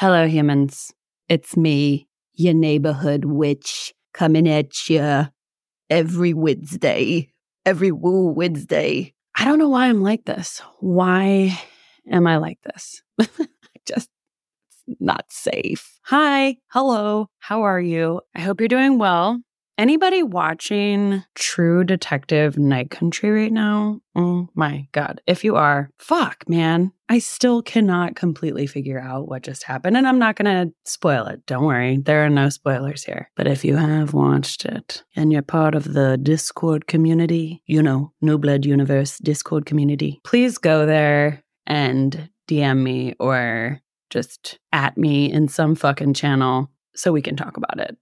Hello, humans. It's me, your neighborhood witch, coming at you every Wednesday, every Woo Wednesday. I don't know why I'm like this. Why am I like this? I Just not safe. Hi, hello, how are you? I hope you're doing well. Anybody watching True Detective Night Country right now? Oh my God. If you are, fuck, man. I still cannot completely figure out what just happened. And I'm not going to spoil it. Don't worry. There are no spoilers here. But if you have watched it and you're part of the Discord community, you know, New Blood Universe Discord community, please go there and DM me or just at me in some fucking channel so we can talk about it.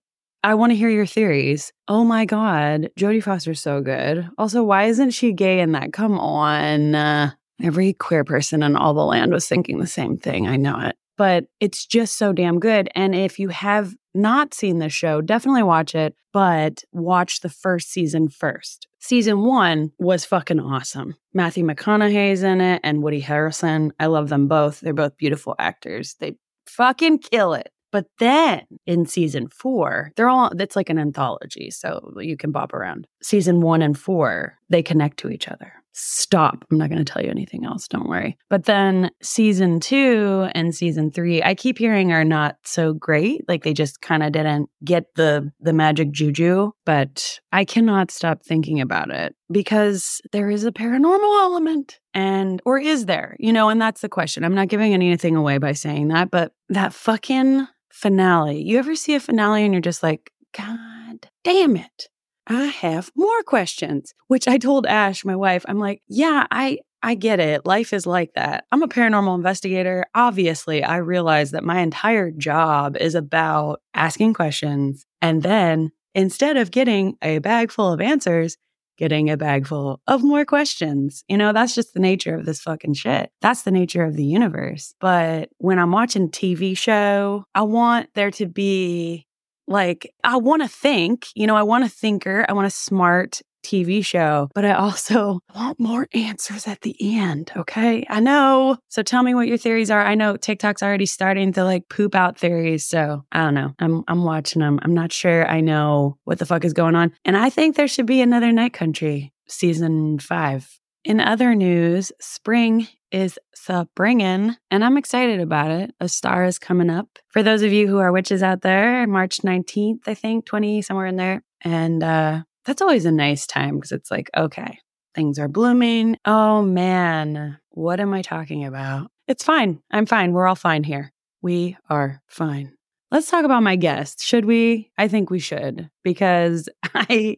I want to hear your theories. Oh my God, Jodie Foster's so good. Also, why isn't she gay in that? Come on. Uh, every queer person in all the land was thinking the same thing. I know it. But it's just so damn good. And if you have not seen the show, definitely watch it, but watch the first season first. Season one was fucking awesome. Matthew McConaughey's in it and Woody Harrelson. I love them both. They're both beautiful actors. They fucking kill it. But then in season four, they're all, that's like an anthology. So you can bop around. Season one and four, they connect to each other. Stop. I'm not going to tell you anything else. Don't worry. But then season two and season three, I keep hearing are not so great. Like they just kind of didn't get the the magic juju. But I cannot stop thinking about it because there is a paranormal element. And or is there? You know, and that's the question. I'm not giving anything away by saying that, but that fucking finale. You ever see a finale and you're just like, God damn it. I have more questions, which I told Ash, my wife, I'm like, yeah, I I get it. Life is like that. I'm a paranormal investigator. Obviously, I realize that my entire job is about asking questions and then instead of getting a bag full of answers, getting a bag full of more questions. You know, that's just the nature of this fucking shit. That's the nature of the universe. But when I'm watching TV show, I want there to be like I want to think, you know, I want a thinker, I want a smart TV show, but I also want more answers at the end. Okay. I know. So tell me what your theories are. I know TikTok's already starting to like poop out theories. So I don't know. I'm, I'm watching them. I'm not sure I know what the fuck is going on. And I think there should be another Night Country season five. In other news, spring is springing, and I'm excited about it. Ostara is coming up. For those of you who are witches out there, March 19th, I think, 20, somewhere in there. And uh, that's always a nice time because it's like, okay, things are blooming. Oh man, what am I talking about? It's fine. I'm fine. We're all fine here. We are fine. Let's talk about my guest. Should we? I think we should because I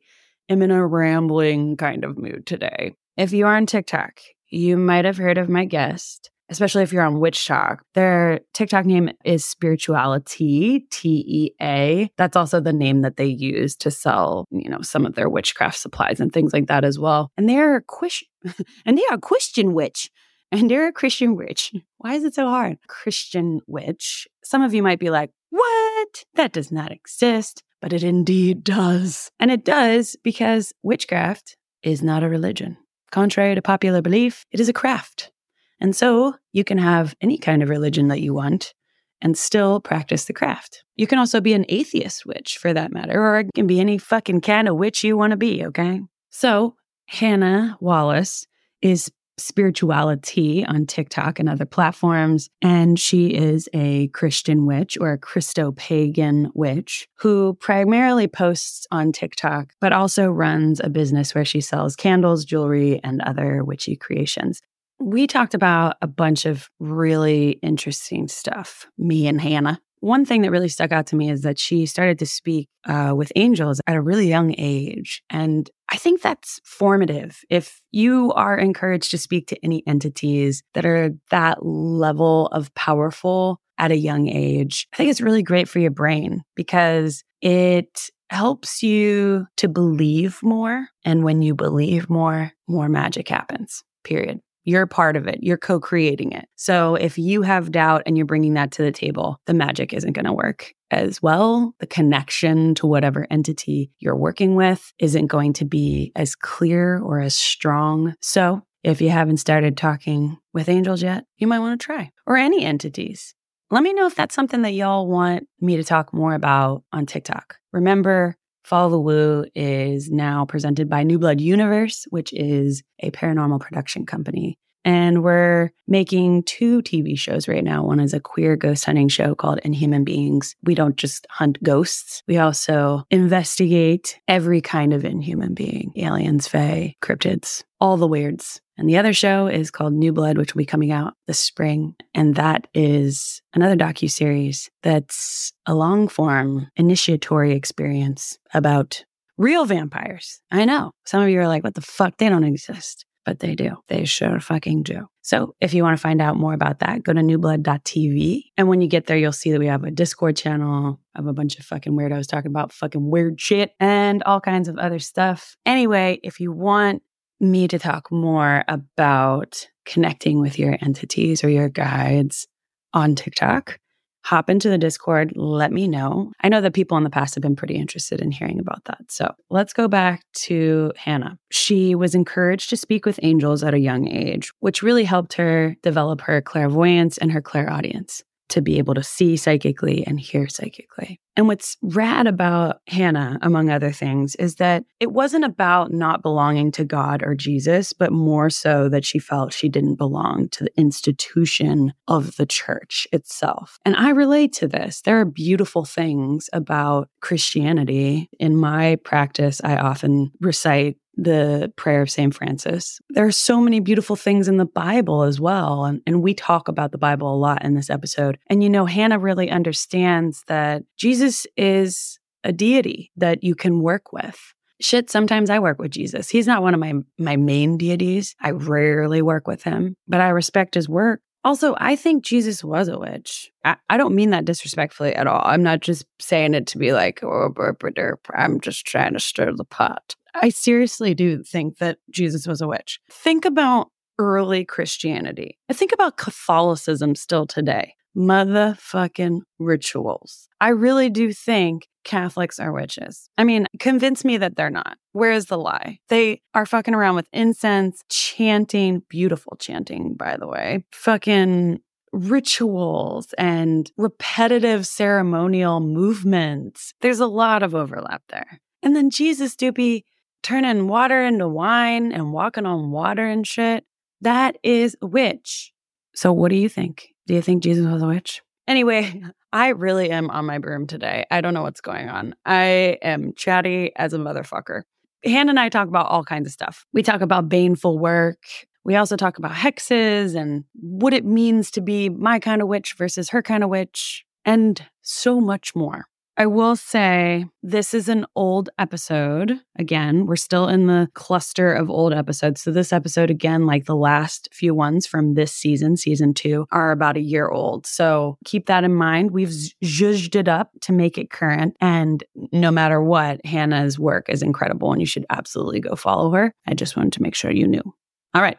am in a rambling kind of mood today. If you are on TikTok, you might have heard of my guest especially if you're on Witch Talk. Their TikTok name is Spirituality, T E A. That's also the name that they use to sell, you know, some of their witchcraft supplies and things like that as well. And they're a and they are Christian witch. And they're a Christian witch. Why is it so hard? Christian witch. Some of you might be like, what? That does not exist. But it indeed does. And it does because witchcraft is not a religion. Contrary to popular belief, it is a craft. And so you can have any kind of religion that you want and still practice the craft. You can also be an atheist witch for that matter, or it can be any fucking kind of witch you want to be, okay? So Hannah Wallace is SpiritualiTEA on TikTok and other platforms. And she is a Christian witch or a Christopagan witch who primarily posts on TikTok, but also runs a business where she sells candles, jewelry, and other witchy creations we talked about a bunch of really interesting stuff, me and Hannah. one thing that really stuck out to me is that she started to speak uh, with angels at a really young age. And I think that's formative. If you are encouraged to speak to any entities that are that level of powerful at a young age, I think it's really great for your brain because it helps you to believe more. And when you believe more, more magic happens, period. You're part of it. You're co creating it. So if you have doubt and you're bringing that to the table, the magic isn't going to work as well. The connection to whatever entity you're working with isn't going to be as clear or as strong. So if you haven't started talking with angels yet, you might want to try or any entities. Let me know if that's something that y'all want me to talk more about on TikTok. Remember, Follow the Woo is now presented by New Blood Universe, which is a paranormal production company. And we're making two TV shows right now. One is a queer ghost hunting show called Inhuman Beings. We don't just hunt ghosts, we also investigate every kind of inhuman being aliens, fae, cryptids, all the weirds. And the other show is called New Blood, which will be coming out this spring. And that is another docu series that's a long form initiatory experience about real vampires. I know some of you are like, what the fuck? They don't exist. But they do. They sure fucking do. So if you want to find out more about that, go to newblood.tv. And when you get there, you'll see that we have a Discord channel of a bunch of fucking weirdos talking about fucking weird shit and all kinds of other stuff. Anyway, if you want me to talk more about connecting with your entities or your guides on TikTok, hop into the Discord, let me know. I know that people in the past have been pretty interested in hearing about that. So let's go back to Hannah. She was encouraged to speak with angels at a young age, which really helped her develop her clairvoyance and her clairaudience to be able to see psychically and hear psychically. And what's rad about Hannah, among other things, is that it wasn't about not belonging to God or Jesus, but more so that she felt she didn't belong to the institution of the church itself. And I relate to this. There are beautiful things about Christianity. In my practice, I often recite the prayer of St. Francis. There are so many beautiful things in the Bible as well. And, and we talk about the Bible a lot in this episode. And you know, Hannah really understands that Jesus is a deity that you can work with. Shit, sometimes I work with Jesus. He's not one of my my main deities. I rarely work with him, but I respect his work. Also, I think Jesus was a witch. I, I don't mean that disrespectfully at all. I'm not just saying it to be like, oh, I'm just trying to stir the pot. I seriously do think that Jesus was a witch. Think about early Christianity. I think about Catholicism still today. Motherfucking rituals. I really do think Catholics are witches. I mean, convince me that they're not. Where is the lie? They are fucking around with incense, chanting, beautiful chanting, by the way, fucking rituals and repetitive ceremonial movements. There's a lot of overlap there. And then Jesus do be turning water into wine and walking on water and shit. That is witch. So, what do you think? Do you think Jesus was a witch? Anyway, I really am on my broom today. I don't know what's going on. I am chatty as a motherfucker. Hannah and I talk about all kinds of stuff. We talk about baneful work. We also talk about hexes and what it means to be my kind of witch versus her kind of witch, and so much more. I will say this is an old episode. Again, we're still in the cluster of old episodes. So, this episode, again, like the last few ones from this season, season two, are about a year old. So, keep that in mind. We've zhuzhed it up to make it current. And no matter what, Hannah's work is incredible and you should absolutely go follow her. I just wanted to make sure you knew. All right.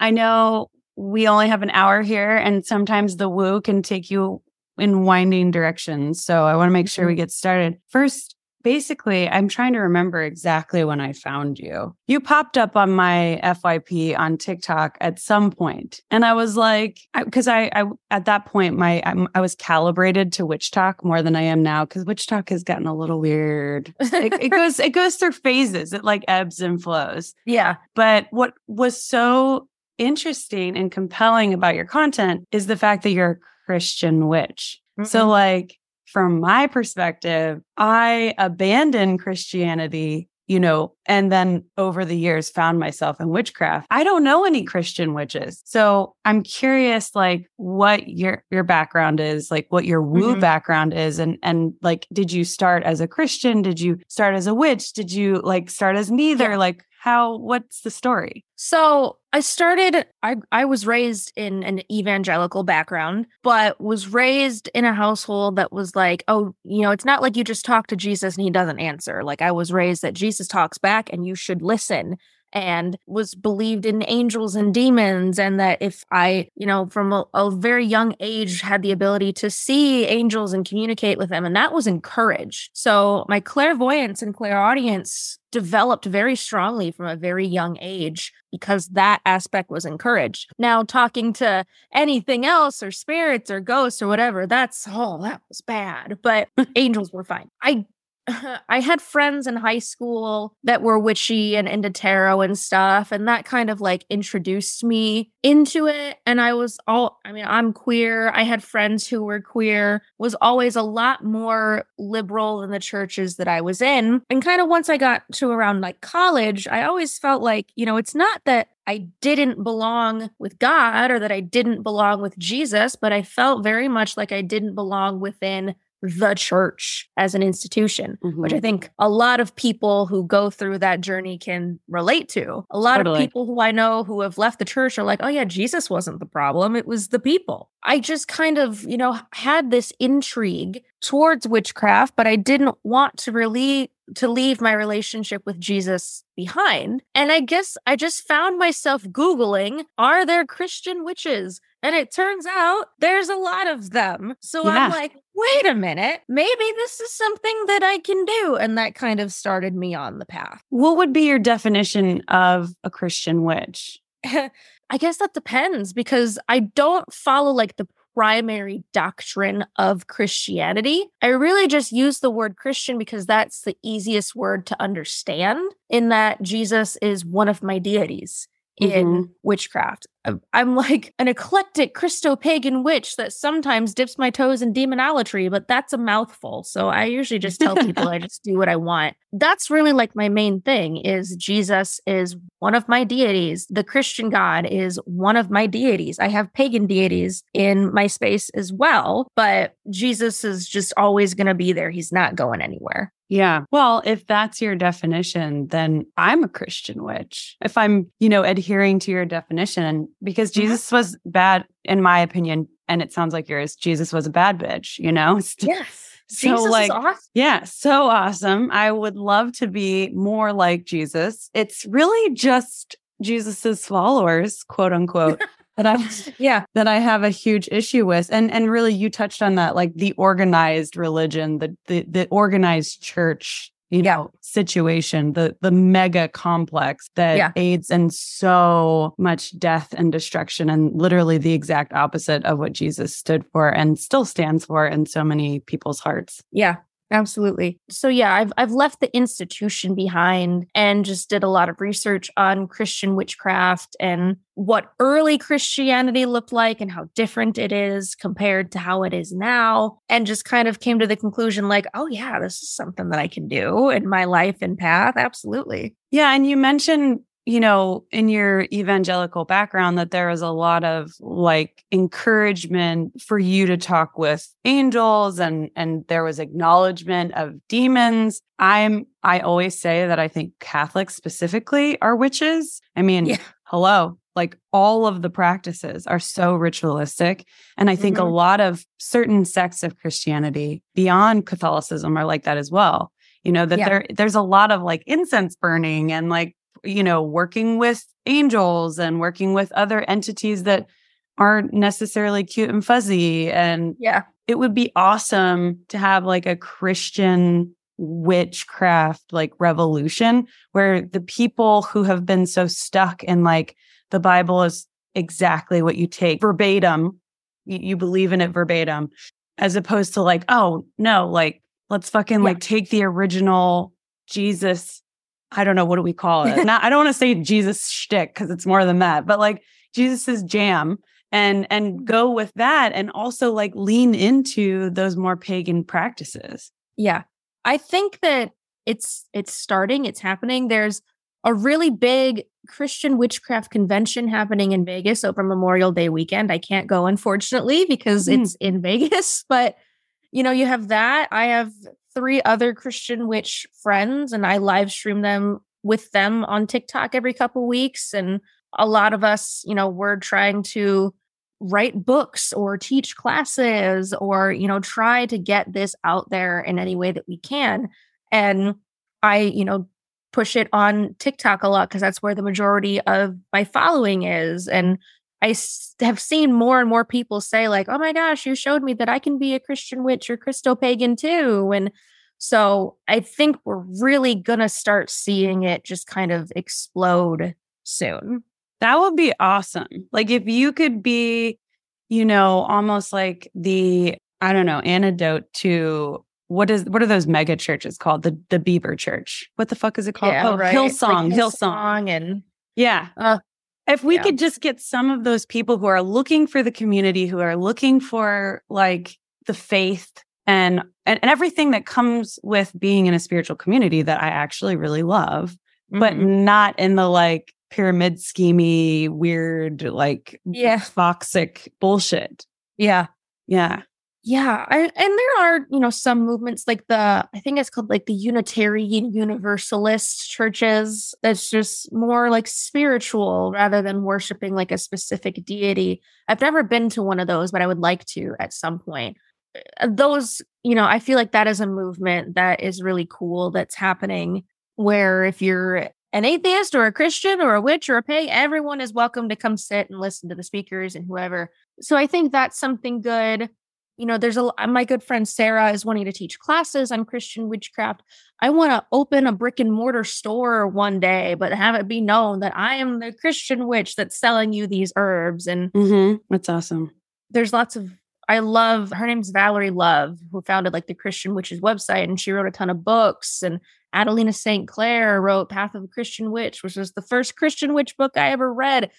I know we only have an hour here, and sometimes the woo can take you in winding directions. So I want to make sure we mm-hmm. get started. First, basically, I'm trying to remember exactly when I found you. You popped up on my FYP on TikTok at some point, and I was like, because I, I, I, at that point my I'm, i was calibrated to Witch Talk more than I am now because Witch Talk has gotten a little weird. it, it goes it goes through phases. It like ebbs and flows. Yeah. But what was so interesting and compelling about your content is the fact that you're a Christian witch. Mm-hmm. So, like, from my perspective, I abandoned Christianity you know, and then over the years found myself in witchcraft. I don't know any Christian witches. So I'm curious like what your your background is, like what your woo mm-hmm. background is and and like did you start as a Christian? Did you start as a witch? Did you like start as neither? Like how what's the story so i started i i was raised in an evangelical background but was raised in a household that was like oh you know it's not like you just talk to jesus and he doesn't answer. Like i was raised that jesus talks back and you should listen and was believed in angels and demons and that if i you know from a, a, very young age had the ability to see angels and communicate with them and that was encouraged. So my clairvoyance and clairaudience developed very strongly from a very young age because that aspect was encouraged. Now talking to anything else or spirits or ghosts or whatever that's oh that was bad but angels were fine. I I had friends in high school that were witchy and into tarot and stuff. And that kind of like introduced me into it. And I was all, I mean, I'm queer. I had friends who were queer, was always a lot more liberal than the churches that I was in. And kind of once I got to around like college, I always felt like, you know, it's not that I didn't belong with God or that I didn't belong with Jesus, but I felt very much like I didn't belong within the church as an institution, mm-hmm. which I mm-hmm. think a lot of people who go through that journey can relate to. A lot totally. of people who I know who have left the church are like, oh, yeah, Jesus wasn't the problem. It was the people. I just kind of, you know, had this intrigue towards witchcraft, but I didn't want to really to leave my relationship with Jesus behind. And I guess I just found myself Googling, are there Christian witches? And it turns out there's a lot of them. So yeah. I'm like, wait a minute, maybe this is something that I can do. And that kind of started me on the path. What would be your definition of a Christian witch? I guess that depends because I don't follow like the primary doctrine of Christianity. I really just use the word Christian because that's the easiest word to understand, in that Jesus is one of my deities in mm-hmm. witchcraft. I'm like an eclectic Christopagan witch that sometimes dips my toes in demonolatry, but that's a mouthful. So I usually just tell people I just do what I want. That's really like my main thing is Jesus is one of my deities. The Christian God is one of my deities. I have pagan deities in my space as well, but Jesus is just always going to be there. He's not going anywhere. Yeah. Well, if that's your definition, then I'm a Christian witch. If I'm, you know, adhering to your definition, because mm-hmm. Jesus was bad, in my opinion, and it sounds like yours, Jesus was a bad bitch, you know? Yes. So Jesus like awesome. yeah, so awesome. I would love to be more like Jesus. It's really just Jesus's followers, quote unquote. That I yeah that I have a huge issue with and and really you touched on that like the organized religion the the, the organized church you yeah. know situation the the mega complex that yeah. aids in so much death and destruction and literally the exact opposite of what Jesus stood for and still stands for in so many people's hearts yeah Absolutely. So yeah, I've I've left the institution behind and just did a lot of research on Christian witchcraft and what early Christianity looked like and how different it is compared to how it is now and just kind of came to the conclusion like, oh yeah, this is something that I can do in my life and path. Absolutely. Yeah, and you mentioned you know, in your evangelical background, that there was a lot of like encouragement for you to talk with angels and and there was acknowledgement of demons. I'm I always say that I think Catholics specifically are witches. I mean, yeah. hello, like all of the practices are so ritualistic. And I think mm-hmm. a lot of certain sects of Christianity beyond Catholicism are like that as well. You know, that yeah. there there's a lot of like incense burning and like you know, working with angels and working with other entities that aren't necessarily cute and fuzzy. And yeah, it would be awesome to have like a Christian witchcraft like revolution where the people who have been so stuck in like the Bible is exactly what you take verbatim, you, you believe in it verbatim, as opposed to like, oh no, like let's fucking yeah. like take the original Jesus I don't know what do we call it. Not I don't want to say Jesus shtick because it's more than that, but like Jesus's jam and and go with that and also like lean into those more pagan practices. Yeah. I think that it's it's starting, it's happening. There's a really big Christian witchcraft convention happening in Vegas over Memorial Day weekend. I can't go, unfortunately, because mm. it's in Vegas. But, you know, you have that. I have three other Christian witch friends, and I live stream them with them on TikTok every couple weeks. And a lot of us, you know, we're trying to write books or teach classes or, you know, try to get this out there in any way that we can. And I, you know, push it on TikTok a lot because that's where the majority of my following is. And I have seen more and more people say, like, oh my gosh, you showed me that I can be a Christian witch or Christopagan too. And so I think we're really going to start seeing it just kind of explode soon. That would be awesome. Like if you could be, you know, almost like the, I don't know, antidote to what is what are those mega churches called? The the Beaver Church. What the fuck is it called? Yeah, oh, right. Hillsong. Like Hillsong. and yeah. Uh, if we yeah. could just get some of those people who are looking for the community, who are looking for like the faith and, and, and everything that comes with being in a spiritual community that I actually really love, mm-hmm. but not in the like pyramid schemy, weird, like yeah, toxic bullshit. Yeah. Yeah. Yeah, I, and there are you know some movements like the I think it's called like the Unitarian Universalist churches that's just more like spiritual rather than worshiping like a specific deity. I've never been to one of those, but I would like to at some point. Uh, those you know I feel like that is a movement that is really cool that's happening where if you're an atheist or a Christian or a witch or a pig, everyone is welcome to come sit and listen to the speakers and whoever. So I think that's something good you know there's a my good friend sarah is wanting to teach classes on christian witchcraft i want to open a brick and mortar store one day but have it be known that i am the christian witch that's selling you these herbs and mm-hmm. that's awesome there's lots of i love her name's valerie love who founded like the christian witches website and she wrote a ton of books and adelina st clair wrote path of a christian witch which was the first christian witch book i ever read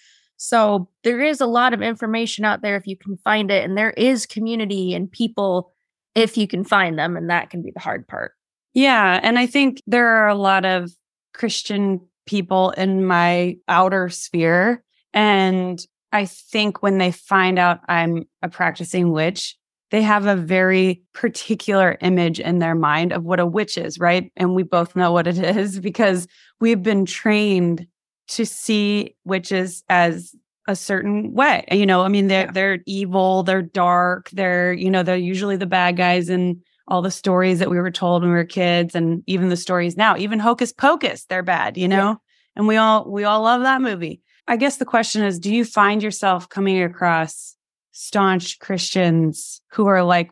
so there is a lot of information out there if you can find it, and there is community and people if you can find them, and that can be the hard part. Yeah. And I think there are a lot of Christian people in my outer sphere. And I think when they find out I'm a practicing witch, they have a very particular image in their mind of what a witch is, right? And we both know what it is because we've been trained to see witches as a certain way. You know, I mean, they're yeah. they're evil, they're dark, they're you know they're usually the bad guys in all the stories that we were told when we were kids, and even the stories now. Even Hocus Pocus, they're bad. You know, yeah. and we all we all love that movie. I guess the question is, do you find yourself coming across staunch Christians who are like,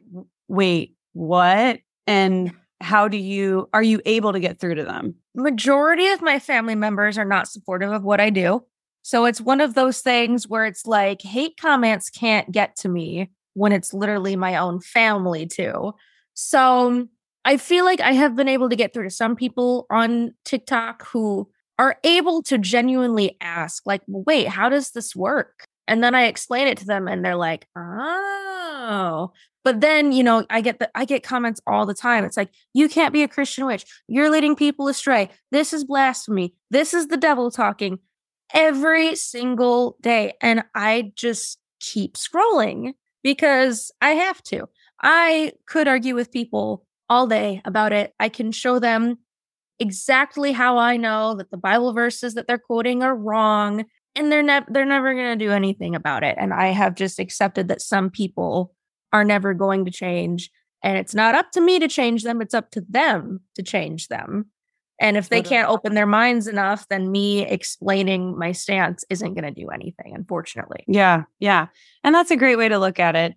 wait, what? And how do you are you able to get through to them? Majority of my family members are not supportive of what I do. So it's one of those things where it's like hate comments can't get to me when it's literally my own family too. So I feel like I have been able to get through to some people on TikTok who are able to genuinely ask like, "Wait, how does this work?" And then I explain it to them and they're like, "Oh." But then, you know, I get the I get comments all the time. It's like, "You can't be a Christian witch. You're leading people astray. This is blasphemy. This is the devil talking." Every single day and I just keep scrolling because I have to. I could argue with people all day about it. I can show them exactly how I know that the Bible verses that they're quoting are wrong and they're never they're never going to do anything about it and i have just accepted that some people are never going to change and it's not up to me to change them it's up to them to change them and if they can't open their minds enough then me explaining my stance isn't going to do anything unfortunately yeah yeah and that's a great way to look at it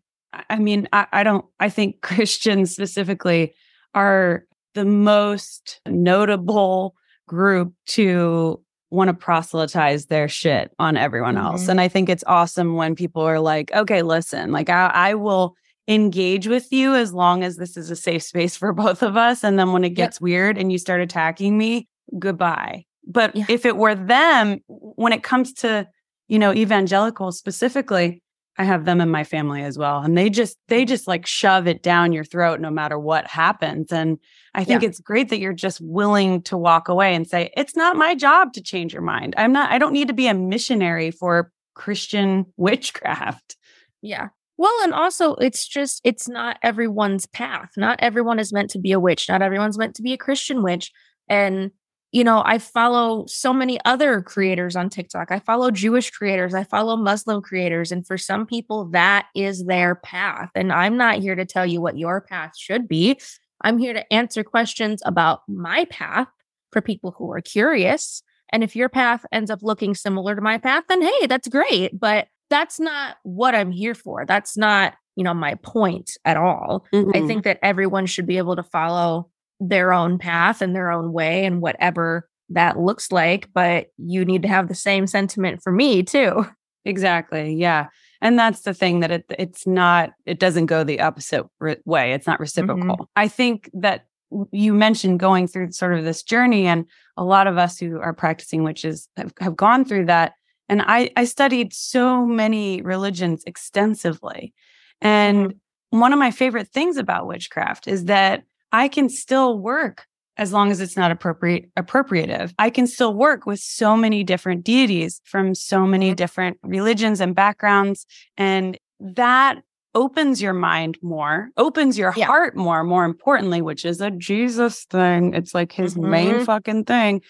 i mean I, I don't i think christians specifically are the most notable group to want to proselytize their shit on everyone mm-hmm. else. And I think it's awesome when people are like, okay, listen, like I, I, will engage with you as long as this is a safe space for both of us. And then when it gets yep. weird and you start attacking me, goodbye. But yeah. if it were them, when it comes to, you know, evangelicals specifically, I have them in my family as well. And they just, they just like shove it down your throat no matter what happens. And I think yeah. it's great that you're just willing to walk away and say, it's not my job to change your mind. I'm not, I don't need to be a missionary for Christian witchcraft. Yeah. Well, and also it's just, it's not everyone's path. Not everyone is meant to be a witch. Not everyone's meant to be a Christian witch. And you know, I follow so many other creators on TikTok. I follow Jewish creators, I follow Muslim creators. And for some people, that is their path. And I'm not here to tell you what your path should be. I'm here to answer questions about my path for people who are curious. And if your path ends up looking similar to my path, then hey, that's great. But that's not what I'm here for. That's not, you know, my point at all. Mm-hmm. I think that everyone should be able to follow their own path and their own way and whatever that looks like but you need to have the same sentiment for me too exactly yeah and that's the thing that it it's not it doesn't go the opposite re- way it's not reciprocal mm-hmm. i think that you mentioned going through sort of this journey and a lot of us who are practicing witches have, have gone through that and i i studied so many religions extensively and mm-hmm. one of my favorite things about witchcraft is that I can still work as long as it's not appropriate appropriative. I can still work with so many different deities from so many mm-hmm. different religions and backgrounds and that opens your mind more, opens your yeah. heart more, more importantly, which is a Jesus thing. It's like his mm-hmm. main fucking thing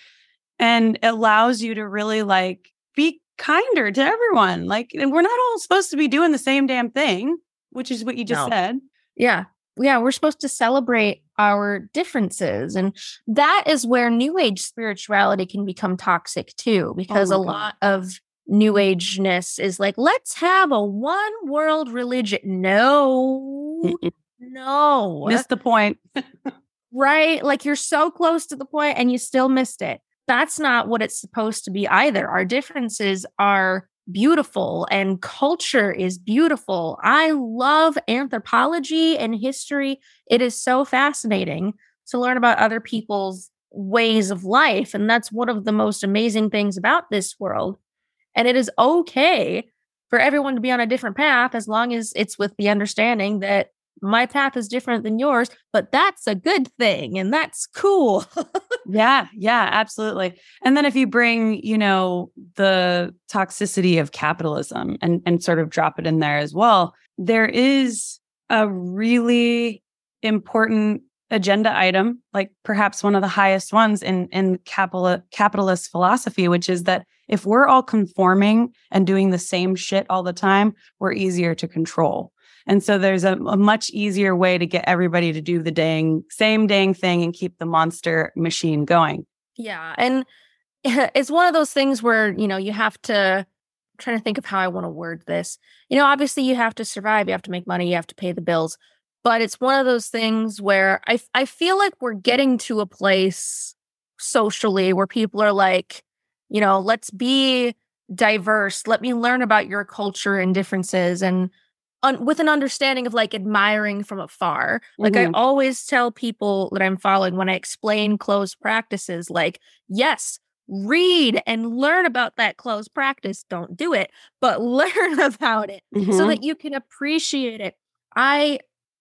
and allows you to really like be kinder to everyone. Like and we're not all supposed to be doing the same damn thing, which is what you just no. said. Yeah yeah, we're supposed to celebrate our differences. And that is where new age spirituality can become toxic too, oh because oh a God. lot of new ageness is like, let's have a one world religion. No, no. Missed the point. right? Like you're so close to the point and you still missed it. That's not what it's supposed to be either. Our differences are beautiful and culture is beautiful. I love anthropology and history. It is so fascinating to learn about other people's ways of life. And that's one of the most amazing things about this world. And it is okay for everyone to be on a different path as long as it's with the understanding that my path is different than yours, but that's a good thing and that's cool. yeah, yeah, absolutely. And then if you bring, you know, the toxicity of capitalism and and sort of drop it in there as well, there is a really important agenda item, like perhaps one of the highest ones in in capital, capitalist philosophy, which is that if we're all conforming and doing the same shit all the time, we're easier to control. And so there's a, a, much easier way to get everybody to do the dang same dang thing and keep the monster machine going. Yeah. And it's one of those things where, you know, you have to I'm trying to think of how I want to word this. You know, obviously you have to survive, you have to make money, you have to pay the bills. But it's one of those things where I I feel like we're getting to a place socially where people are like, you know, let's be diverse. Let me learn about your culture and differences and un- with an understanding of like admiring from afar. Like mm-hmm. I always tell people that I'm following when I explain closed practices, like, yes, read and learn about that closed practice. Don't do it, but learn about it mm-hmm. so that you can appreciate it. I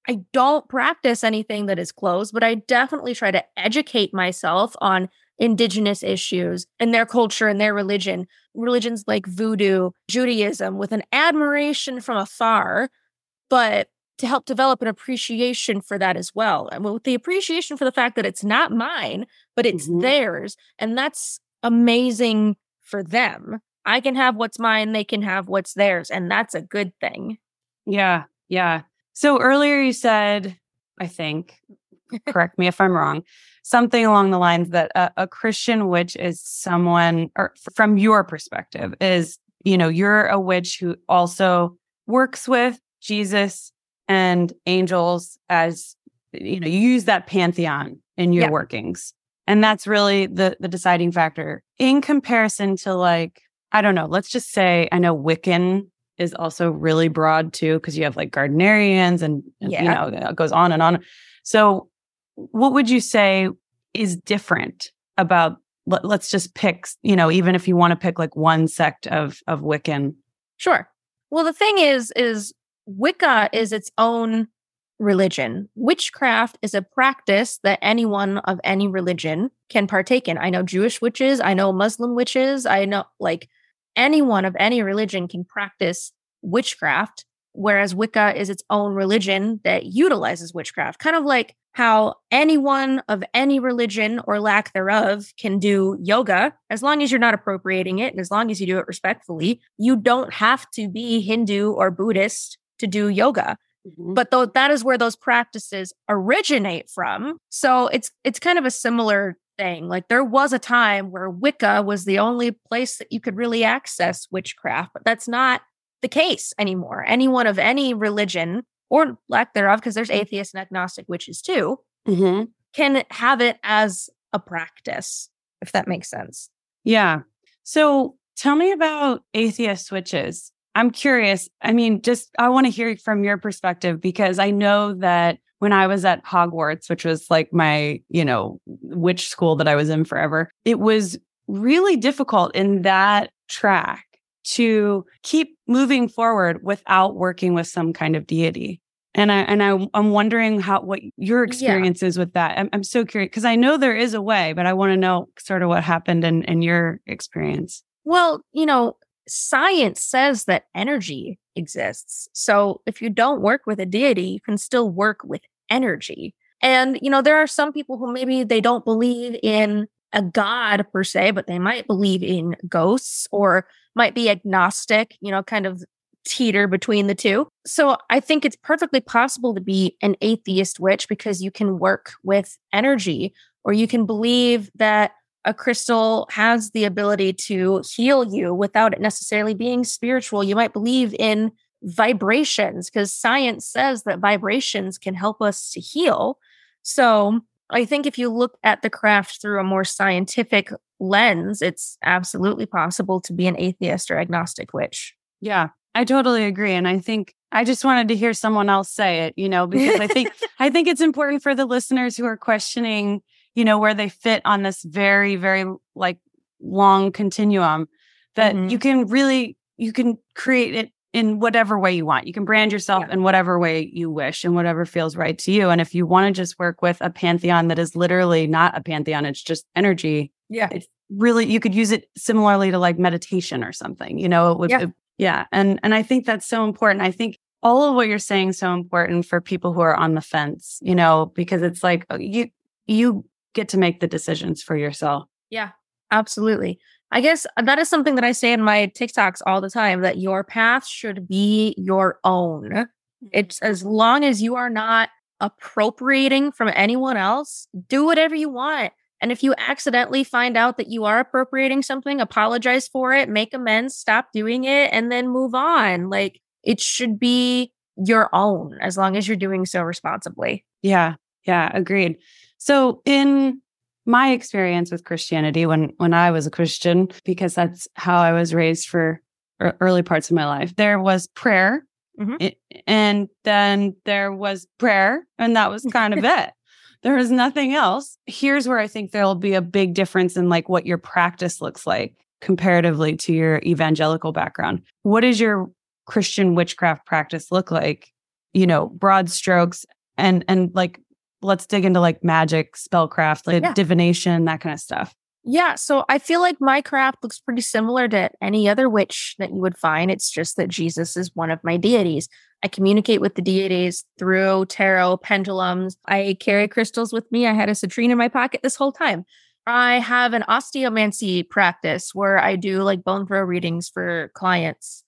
I don't practice anything that is closed, but I definitely try to educate myself on indigenous issues and their culture and their religion, religions like voodoo, Judaism, with an admiration from afar, but to help develop an appreciation for that as well. And with the appreciation for the fact that it's not mine, but it's mm-hmm. theirs. And that's amazing for them. I can have what's mine, they can have what's theirs. And that's a good thing. Yeah. Yeah. So earlier you said, I think, correct me if I'm wrong, something along the lines that a, a Christian witch is someone, or from your perspective, is, you know, you're a witch who also works with Jesus and angels as, you know, you use that pantheon in your yeah. workings. And that's really the the deciding factor in comparison to like, I don't know, let's just say I know Wiccan is also really broad too, because you have like Gardnerians and, and yeah. you know, it goes on and on. So what would you say is different about let, us just pick you know even if you want to pick like one sect of of wiccan sure Well, the thing is, is Wicca is its own religion. Witchcraft is a practice that anyone of any religion can partake in. I know Jewish witches, I know Muslim witches, I know like anyone of any religion can practice witchcraft, whereas Wicca is its own religion that utilizes witchcraft, kind of like how anyone of any religion or lack thereof can do yoga as long as you're not appropriating it and as long as you do it respectfully. You don't have to be Hindu or Buddhist to do yoga. Mm-hmm. But though that is where those practices originate from. So it's it's kind of a similar thing. Like there was a time where Wicca was the only place that you could really access witchcraft, but that's not the case anymore. Anyone of any religion or lack thereof, because there's mm-hmm. atheist and agnostic witches too, mm-hmm. can have it as a practice, if that makes sense. Yeah. So tell me about atheist witches. I'm curious. I mean, just I want to hear from your perspective because I know that when I was at Hogwarts, which was like my, you know, witch school that I was in forever, it was really difficult in that track to keep moving forward without working with some kind of deity. And I and I I'm wondering how what your experience yeah. is with that. I'm, I'm so curious because I know there is a way, but I want to know sort of what happened in in your experience. Well, you know, science says that energy exists. So if you don't work with a deity, you can still work with energy. And, you know, there are some people who maybe they don't believe in a god per se, but they might believe in ghosts or might be agnostic, you know, kind of teeter between the two. So I think it's perfectly possible to be an atheist witch because you can work with energy or you can believe that a crystal has the ability to heal you without it necessarily being spiritual. You might believe in vibrations because science says that vibrations can help us to heal. So I think if you look at the craft through a more scientific lens, it's absolutely possible to be an atheist or agnostic witch. Yeah, I totally agree. And I think I just wanted to hear someone else say it, you know, because I think I think it's important for the listeners who are questioning you know, where they fit on this very, very like long continuum that mm-hmm. you can really, you can create it in whatever way you want. You can brand yourself yeah. in whatever way you wish and whatever feels right to you. And if you want to just work with a pantheon that is literally not a pantheon, it's just energy. Yeah. It's really, you could use it similarly to like meditation or something, you know, it would, yeah. It, yeah. And, and I think that's so important. I think all of what you're saying is so important for people who are on the fence, you know, because it's like uh, you, you get to make the decisions for yourself. Yeah, absolutely. I guess that is something that I say in my TikToks all the time that your path should be your own. It's mm-hmm. as long as you are not appropriating from anyone else, do whatever you want. And if you accidentally find out that you are appropriating something, apologize for it, make amends, stop doing it, and then move on. Like it should be your own as long as you're doing so responsibly. Yeah. Yeah. Agreed. So in my experience with Christianity when when I was a Christian because that's how I was raised for early parts of my life. There was prayer mm-hmm. and then there was prayer and that was kind of it. There was nothing else. Here's where I think there'll be a big difference in like what your practice looks like comparatively to your evangelical background. What does your Christian witchcraft practice look like? You know, broad strokes and and like let's dig into like magic, spellcraft, like yeah. divination, that kind of stuff. Yeah, so I feel like my craft looks pretty similar to any other witch that you would find. It's just that Jesus is one of my deities. I communicate with the deities through tarot, pendulums. I carry crystals with me. I had a citrine in my pocket this whole time. I have an osteomancy practice where I do like bone throw readings for clients.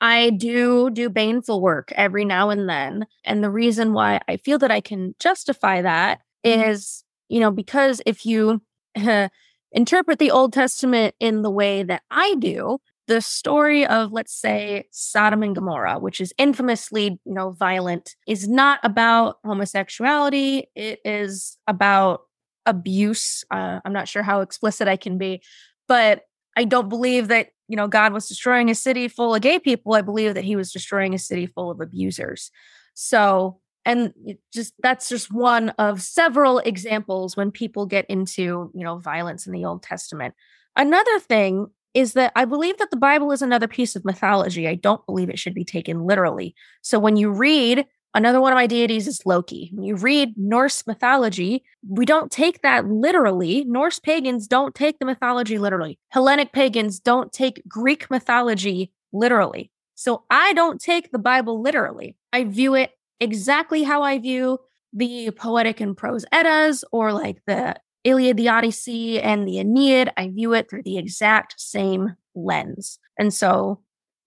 I do do baneful work every now and then. And the reason why I feel that I can justify that mm-hmm. you know, because if you interpret the Old Testament in the way that I do, the story of, let's say, Sodom and Gomorrah, which is infamously, you know, violent, is not about homosexuality. It is about abuse. Uh, I'm not sure how explicit I can be, but I don't believe that you know, God was destroying a city full of gay people, I believe that he was destroying a city full of abusers. So, and just that's just one of several examples when people get into, you know, violence in the Old Testament. Another thing is that I believe that the Bible is another piece of mythology. I don't believe it should be taken literally. So when you read another one of my deities is Loki. When you read Norse mythology, we don't take that literally. Norse pagans don't take the mythology literally. Hellenic pagans don't take Greek mythology literally. So I don't take the Bible literally. I view it exactly how I view the poetic and prose Eddas or like the Iliad, the Odyssey, and the Aeneid. I view it through the exact same lens. And so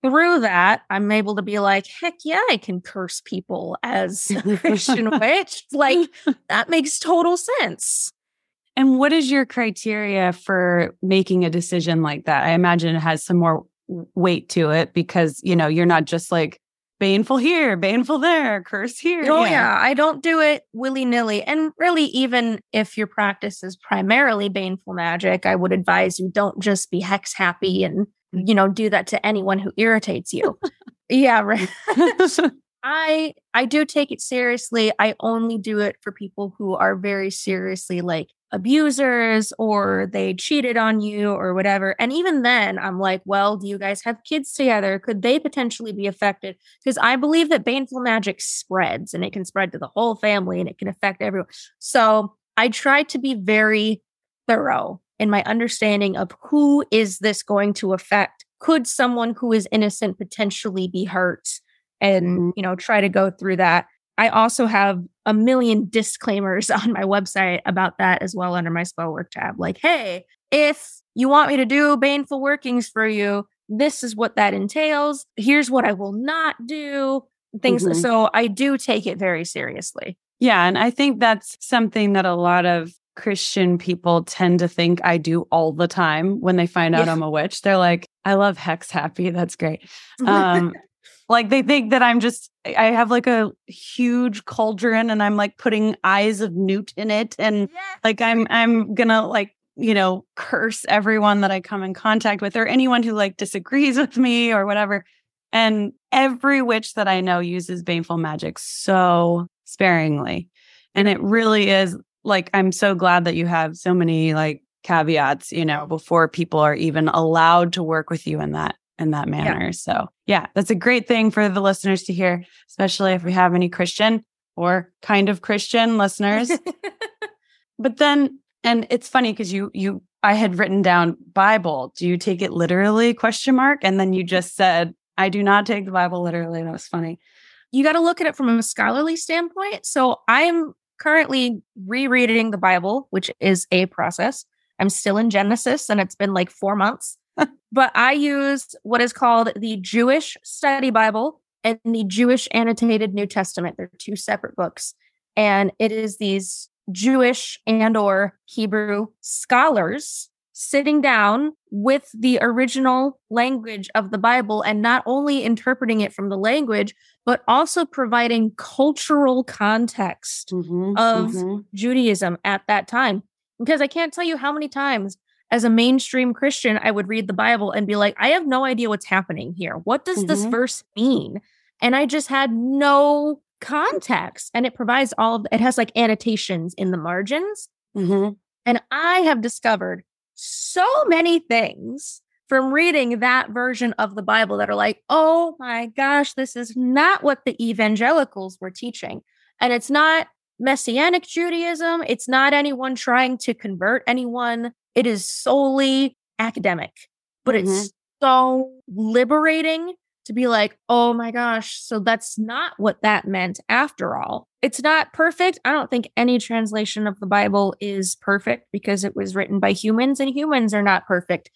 through that, I'm able to be like, heck yeah, I can curse people as a Christian witch. Like, that makes total sense. And what is your criteria for making a decision like that? I imagine it has some more weight to it because, you know, you're not just like, baneful here, baneful there, curse here. Oh, yeah. yeah. I don't do it willy nilly. And really, even if your practice is primarily baneful magic, I would advise you don't just be hex happy and, you know, do that to anyone who irritates you. yeah, right. I I do take it seriously. I only do it for people who are very seriously like abusers or they cheated on you or whatever. And even then, I'm like, well, do you guys have kids together? Could they potentially be affected? Because I believe that baneful magic spreads and it can spread to the whole family and it can affect everyone. So I try to be very thorough in my understanding of who is this going to affect? Could someone who is innocent potentially be hurt? And, mm-hmm. you know, try to go through that. I also have a million disclaimers on my website about that as well under my spell work tab. Like, hey, if you want me to do baneful workings for you, this is what that entails. Here's what I will not do. Things. Mm-hmm. So I do take it very seriously. Yeah. And I think that's something that a lot of Christian people tend to think I do all the time when they find out yeah. I'm a witch. They're like, I love hex happy. That's great. Um, like they think that I'm just I have like a huge cauldron and I'm like putting eyes of newt in it and like I'm I'm gonna like you know curse everyone that I come in contact with or anyone who like disagrees with me or whatever. And every witch that I know uses baneful magic so sparingly. And it really is like I'm so glad that you have so many like caveats, you know, before people are even allowed to work with you in that in that manner. Yeah. So, yeah, that's a great thing for the listeners to hear, especially if we have any Christian or kind of Christian listeners. but then and it's funny because you you I had written down Bible. Do you take it literally? Question mark. And then you just said, I do not take the Bible literally. That was funny. You got to look at it from a scholarly standpoint. So I'm currently rereading the Bible, which is a process. I'm still in Genesis and it's been like four months but I used what is called the Jewish Study Bible and the Jewish Annotated New Testament. They're two separate books. And it is these Jewish and or Hebrew scholars sitting down with the original language of the Bible and not only interpreting it from the language, but also providing cultural context mm-hmm, of mm-hmm. Judaism at that time. Because I can't tell you how many times as a mainstream Christian, I would read the Bible and be like, I have no idea what's happening here. What does mm-hmm. this verse mean? And I just had no context. And it provides all of it has like annotations in the margins. Mm-hmm. And I have discovered so many things from reading that version of the Bible that are like, oh my gosh, this is not what the evangelicals were teaching. And it's not Messianic Judaism. It's not anyone trying to convert anyone. It is solely academic, but mm-hmm. it's so liberating to be like, oh my gosh, so that's not what that meant after all. It's not perfect. I don't think any translation of the Bible is perfect because it was written by humans and humans are not perfect.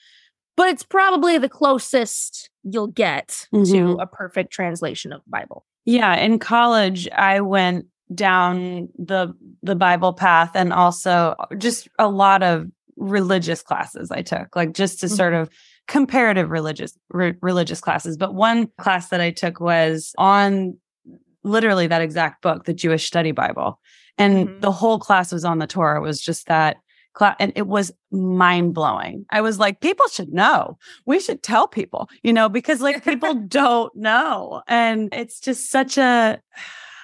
But it's probably the closest you'll get mm-hmm. to a perfect translation of the Bible. Yeah, in college I went down the the Bible path and also just a lot of religious classes I took, like just to mm-hmm. sort of comparative religious re- religious classes. But one class that I took was on literally that exact book, the Jewish Study Bible, and mm-hmm. the whole class was on the Torah. It was just that class, and it was mind blowing. I was like, people should know. We should tell people, you know, because like people don't know, and it's just such a.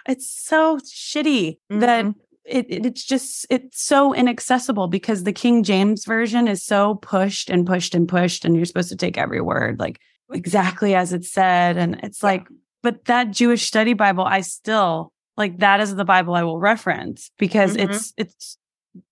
It's so shitty mm-hmm. that it, it, it's just it's so inaccessible because the King James version is so pushed and pushed and pushed and you're supposed to take every word like exactly as it said and it's like but that Jewish study Bible I still like that is the Bible I will reference because mm-hmm. it's it's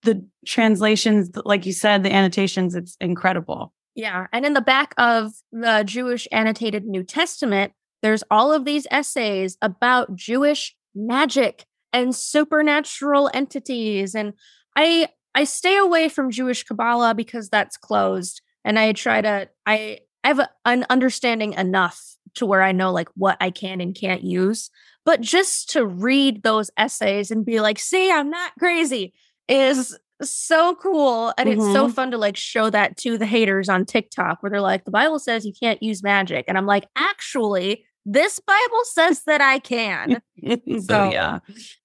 the translations like you said the annotations it's incredible. Yeah, and in the back of the Jewish annotated New Testament there's all of these essays about Jewish magic and supernatural entities and I I stay away from Jewish Kabbalah because that's closed and I try to I I have a, an understanding enough to where I know like what I can and can't use but just to read those essays and be like see I'm not crazy is so cool and mm-hmm. it's so mm-hmm. fun to like show that to the haters on TikTok where they're like the Bible says you can't use magic and I'm like actually this Bible says that I can. so, yeah.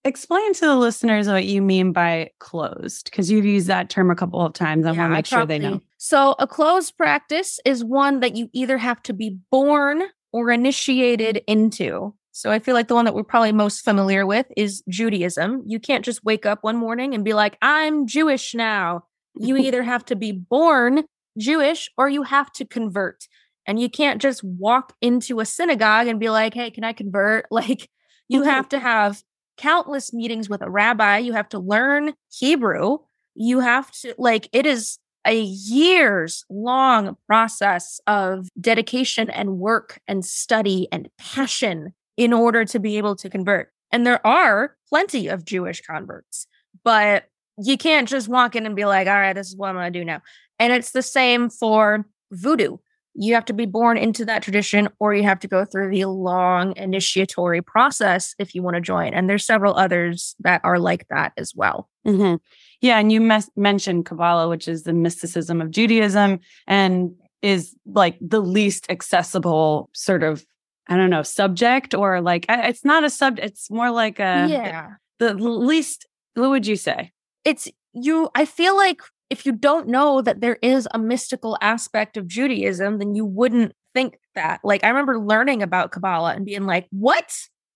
Explain to the listeners what you mean by closed, because you've used that term a couple of times. I yeah, want to make sure they know. So, a closed practice is one that you either have to be born or initiated into. So, I feel like the one that we're probably most familiar with is Judaism. You can't just wake up one morning and be like, I'm Jewish now. You either have to be born Jewish or you have to convert. And you can't just walk into a synagogue and be like, hey, can I convert? Like, you mm-hmm. have to have countless meetings with a rabbi. You have to learn Hebrew. You have to, like, it is a years long process of dedication and work and study and passion in order to be able to convert. And there are plenty of Jewish converts, but you can't just walk in and be like, all right, this is what I'm going to do now. And it's the same for voodoo you have to be born into that tradition or you have to go through the long initiatory process if you want to join and there's several others that are like that as well. Mm-hmm. yeah and you mes- mentioned kabbalah which is the mysticism of judaism and is like the least accessible sort of i don't know subject or like it's not a sub it's more like a yeah. the least what would you say? It's you i feel like if you don't know that there is a mystical aspect of Judaism, then you wouldn't think that. Like I remember learning about Kabbalah and being like, "What?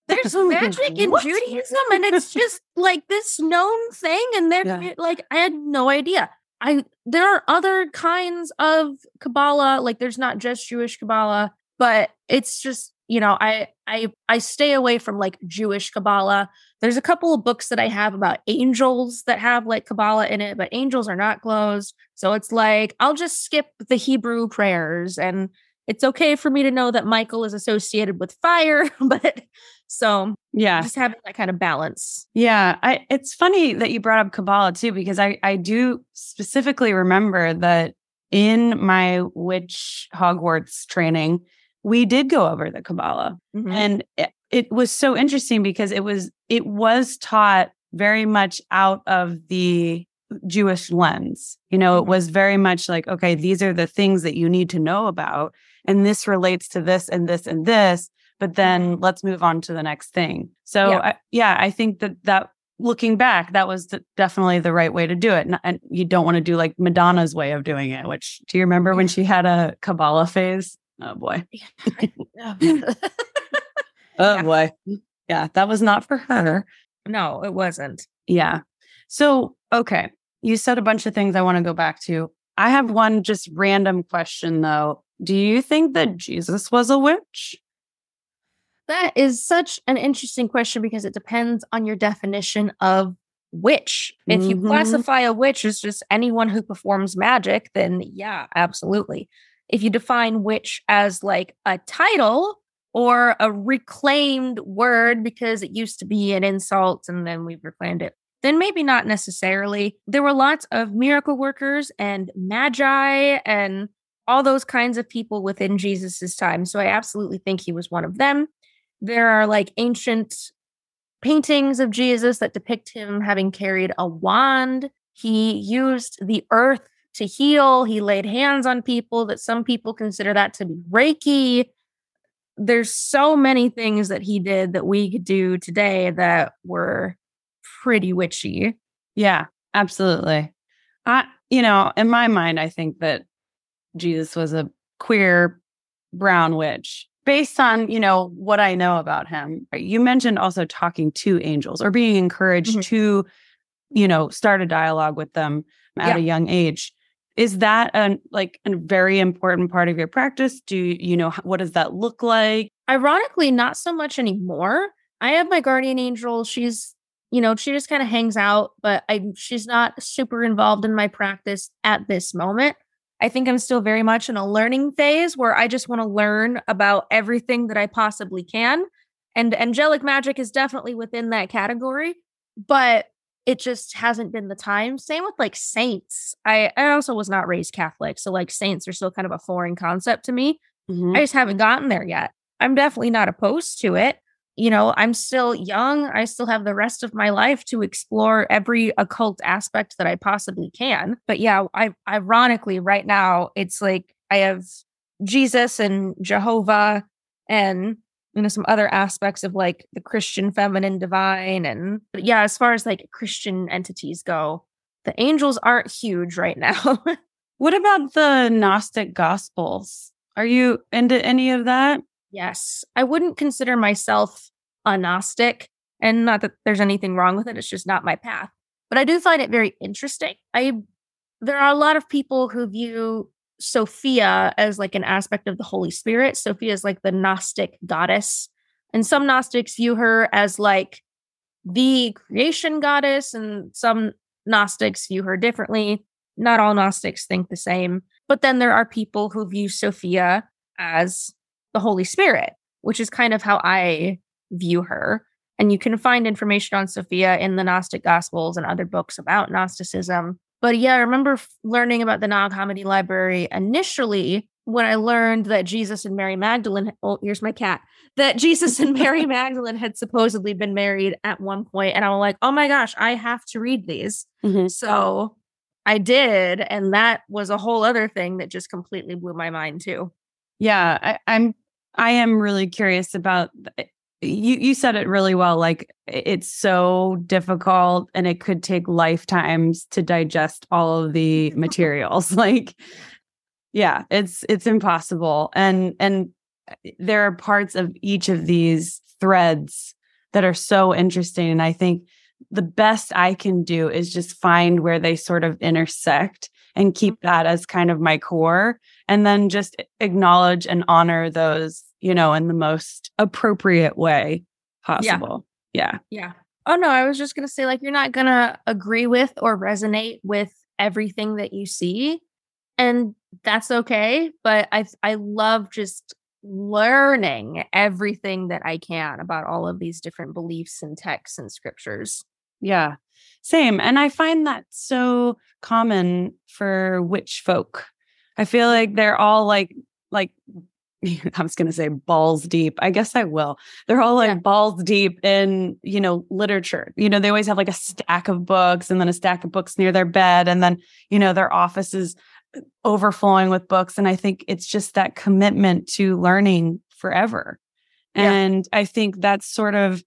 There's magic in Judaism and it's just like this known thing and they're yeah. like I had no idea. I there are other kinds of Kabbalah, like there's not just Jewish Kabbalah, but it's just you know, I I I stay away from like Jewish Kabbalah. There's a couple of books that I have about angels that have like Kabbalah in it, but angels are not closed. So it's like I'll just skip the Hebrew prayers and it's okay for me to know that Michael is associated with fire, but so yeah, just having that kind of balance. Yeah, I it's funny that you brought up Kabbalah too because I I do specifically remember that in my witch Hogwarts training we did go over the Kabbalah. Mm-hmm. And it, it was so interesting because it was it was taught very much out of the Jewish lens. You know, mm-hmm. it was very much like, okay, these are the things that you need to know about. And this relates to this and this and this. But then mm-hmm. let's move on to the next thing. So, yeah, I, yeah, I think that that looking back, that was the, definitely the right way to do it. And, and you don't want to do like Madonna's way of doing it, which do you remember when she had a Kabbalah phase? Oh boy. oh yeah. boy. Yeah, that was not for her. No, it wasn't. Yeah. So, okay. You said a bunch of things I want to go back to. I have one just random question though. Do you think that Jesus was a witch? That is such an interesting question because it depends on your definition of witch. If you mm-hmm. classify a witch as just anyone who performs magic, then yeah, absolutely if you define witch as like a title or a reclaimed word because it used to be an insult and then we've reclaimed it, then maybe not necessarily. There were lots of miracle workers and magi and all those kinds of people within Jesus's time. So I absolutely think he was one of them. There are like ancient paintings of Jesus that depict him having carried a wand. He used the earth to heal. He laid hands on people that some people consider that to be Reiki. There's so many things that he did that we could do today that were pretty witchy. Yeah, absolutely. I, you know, in my mind, I think that Jesus was a queer brown witch based on, you know, what I know about him. You mentioned also talking to angels or being encouraged mm-hmm. to you know, start a dialogue with them at Yeah. a young age. Is that an like a very important part of your practice? Do you know what does that look like? Ironically, not so much anymore. I have my guardian angel. She's, you know, she just kind of hangs out, but I she's not super involved in my practice at this moment. I think I'm still very much in a learning phase where I just want to learn about everything that I possibly can. And angelic magic is definitely within that category, but it just hasn't been the time. Same with like saints. I, I also was not raised Catholic. So like saints are still kind of a foreign concept to me. Mhm. I just haven't gotten there yet. I'm definitely not opposed to it. You know, I'm still young. I still have the rest of my life to explore every occult aspect that I possibly can. But yeah, I ironically right now it's like I have Jesus and Jehovah and you know some other aspects of like the Christian feminine divine and yeah, as far as like Christian entities go, the angels aren't huge right now. What about the Gnostic Gospels? Are you into any of that? Yes. I wouldn't consider myself a Gnostic, and not that there's anything wrong with it. It's just not my path. But I do find it very interesting. I there are a lot of people who view Sophia as like an aspect of the Holy Spirit. Sophia is like the Gnostic goddess. And some Gnostics view her as like the creation goddess, and some Gnostics view her differently. Not all Gnostics think the same. But then there are people who view Sophia as the Holy Spirit, which is kind of how I view her. And you can find information on Sophia in the Gnostic Gospels and other books about Gnosticism. But yeah, I remember f- learning about the Nag Hammadi Library initially when I learned that Jesus and Mary Magdalene, oh, here's my cat, that Jesus and Mary Magdalene had supposedly been married at one point. And I was like, oh my gosh, I have to read these. Mhm. So I did. And that was a whole other thing that just completely blew my mind too. Yeah, I, I'm. I am really curious about. You you said it really well. Like it's so difficult, and it could take lifetimes to digest all of the materials. like, yeah, it's it's impossible, and and uh, there are parts of each of these threads that are so interesting, and I think the best I can do is just find where they sort of intersect and keep that as kind of my core and then just acknowledge and honor those, you know, in the most appropriate way possible. Yeah. Yeah. Oh no, I was just gonna say like you're not gonna agree with or resonate with everything that you see, and that's okay. But I I love just learning everything that I can about all of these different beliefs and texts and scriptures. Yeah. Same. And I find that so common for witch folk. I feel like they're all like like I was going to say balls deep. I guess I will. They're all like Yeah. balls deep in, you know, literature. You know, they always have like a stack of books and then a stack of books near their bed and then, you know, their office is uh, overflowing with books and I think it's just that commitment to learning forever. Yeah. And I think that's sort of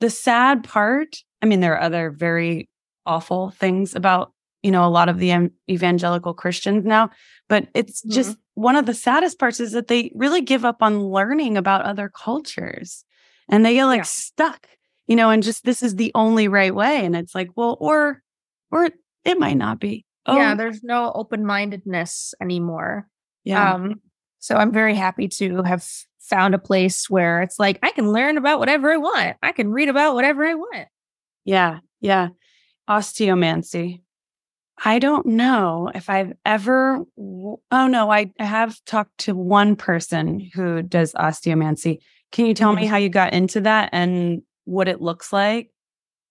the sad part. I mean, there are other very awful things about, you know, a lot of the evangelical Christians now, but it's mm-hmm. just one of the saddest parts is that they really give up on learning about other cultures and they get like Yeah. stuck, you know, and just this is the only right way. And it's like, well, or, or it might not be. yeah, Oh, there's no open mindedness anymore. yeah. Um, so I'm very happy to have found a place where it's like I can learn about whatever I want. I can read about whatever I want. Yeah, yeah. Osteomancy. I don't know if I've ever. Oh no, I I have talked to one person who does osteomancy. Can you tell me Mhm. how you got into that and what it looks like?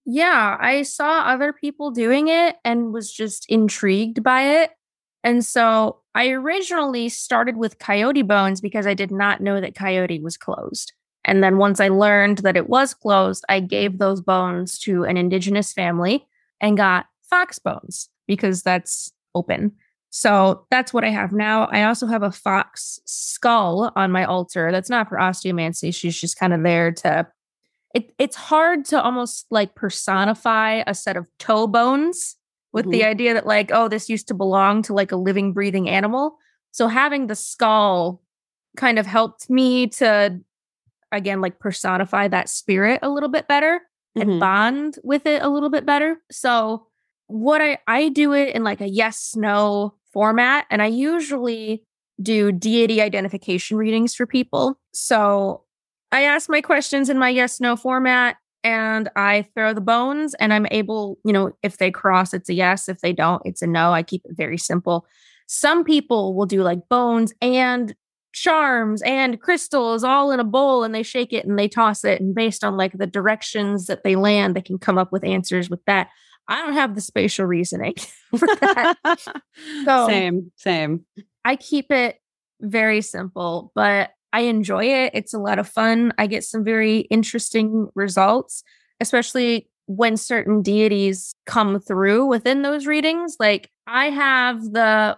Yeah, I saw other people doing it and was just intrigued by it. And so I originally started with Coyote Bones because I did not know that Coyote was closed. And then once I learned that it was closed, I gave those bones to an indigenous family and got fox bones because that's open. So that's what I have now. I also have a fox skull on my altar. That's not for osteomancy. She's just kind of there to it, it's hard to almost like personify a set of toe bones with the idea that like oh this used to belong to like a living breathing animal so having the skull kind of helped me to again like personify that spirit a little bit better and Mhm. bond with it a little bit better so what I I do it in like a yes no format and I usually do deity identification readings for people. So I ask my questions in my yes no format and I throw the bones and I'm able, you know, if they cross, it's a yes. If they don't, it's a no. I keep it very simple. Some people will do like bones and charms and crystals all in a bowl and they shake it and they toss it. And based on like the directions that they land, they can come up with answers with that. I don't have the spatial reasoning for that. so same, same. I keep it very simple, but I enjoy it. It's a lot of fun. I get some very interesting results, especially when certain deities come through within those readings. Like I have the,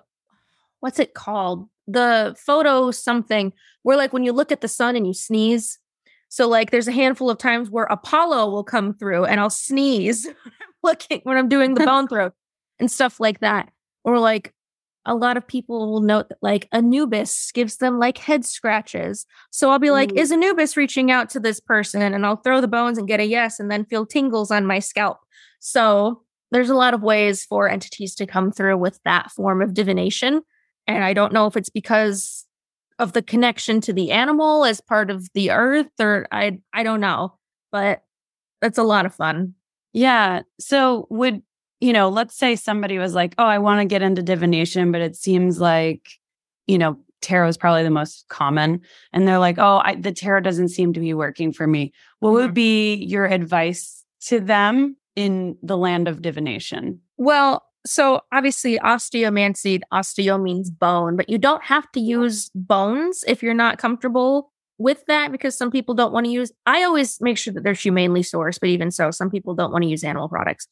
what's it called? The photo something where, like, when you look at the sun and you sneeze. So, like, there's a handful of times where Apollo will come through and I'll sneeze looking when I'm doing the bone throw and stuff like that. Or like a lot of people will note that like Anubis gives them like head scratches. So I'll be like, mm. is Anubis reaching out to this person? And I'll throw the bones and get a yes and then feel tingles on my scalp. So there's a lot of ways for entities to come through with that form of divination. And I don't know if it's because of the connection to the animal as part of the earth or I I don't know, but that's a lot of fun. Yeah. So would you know, let's say somebody was like, oh, I want to get into divination, but it seems like, you know, tarot is probably the most common. And they're like, oh, I, the tarot doesn't seem to be working for me. What mm-hmm. would be your advice to them in the land of divination? Well, so obviously osteomancy, osteo means bone, but you don't have to use bones if you're not comfortable with that because some people don't want to use I always make sure that they're humanely sourced, but even so, some people don't want to use animal products.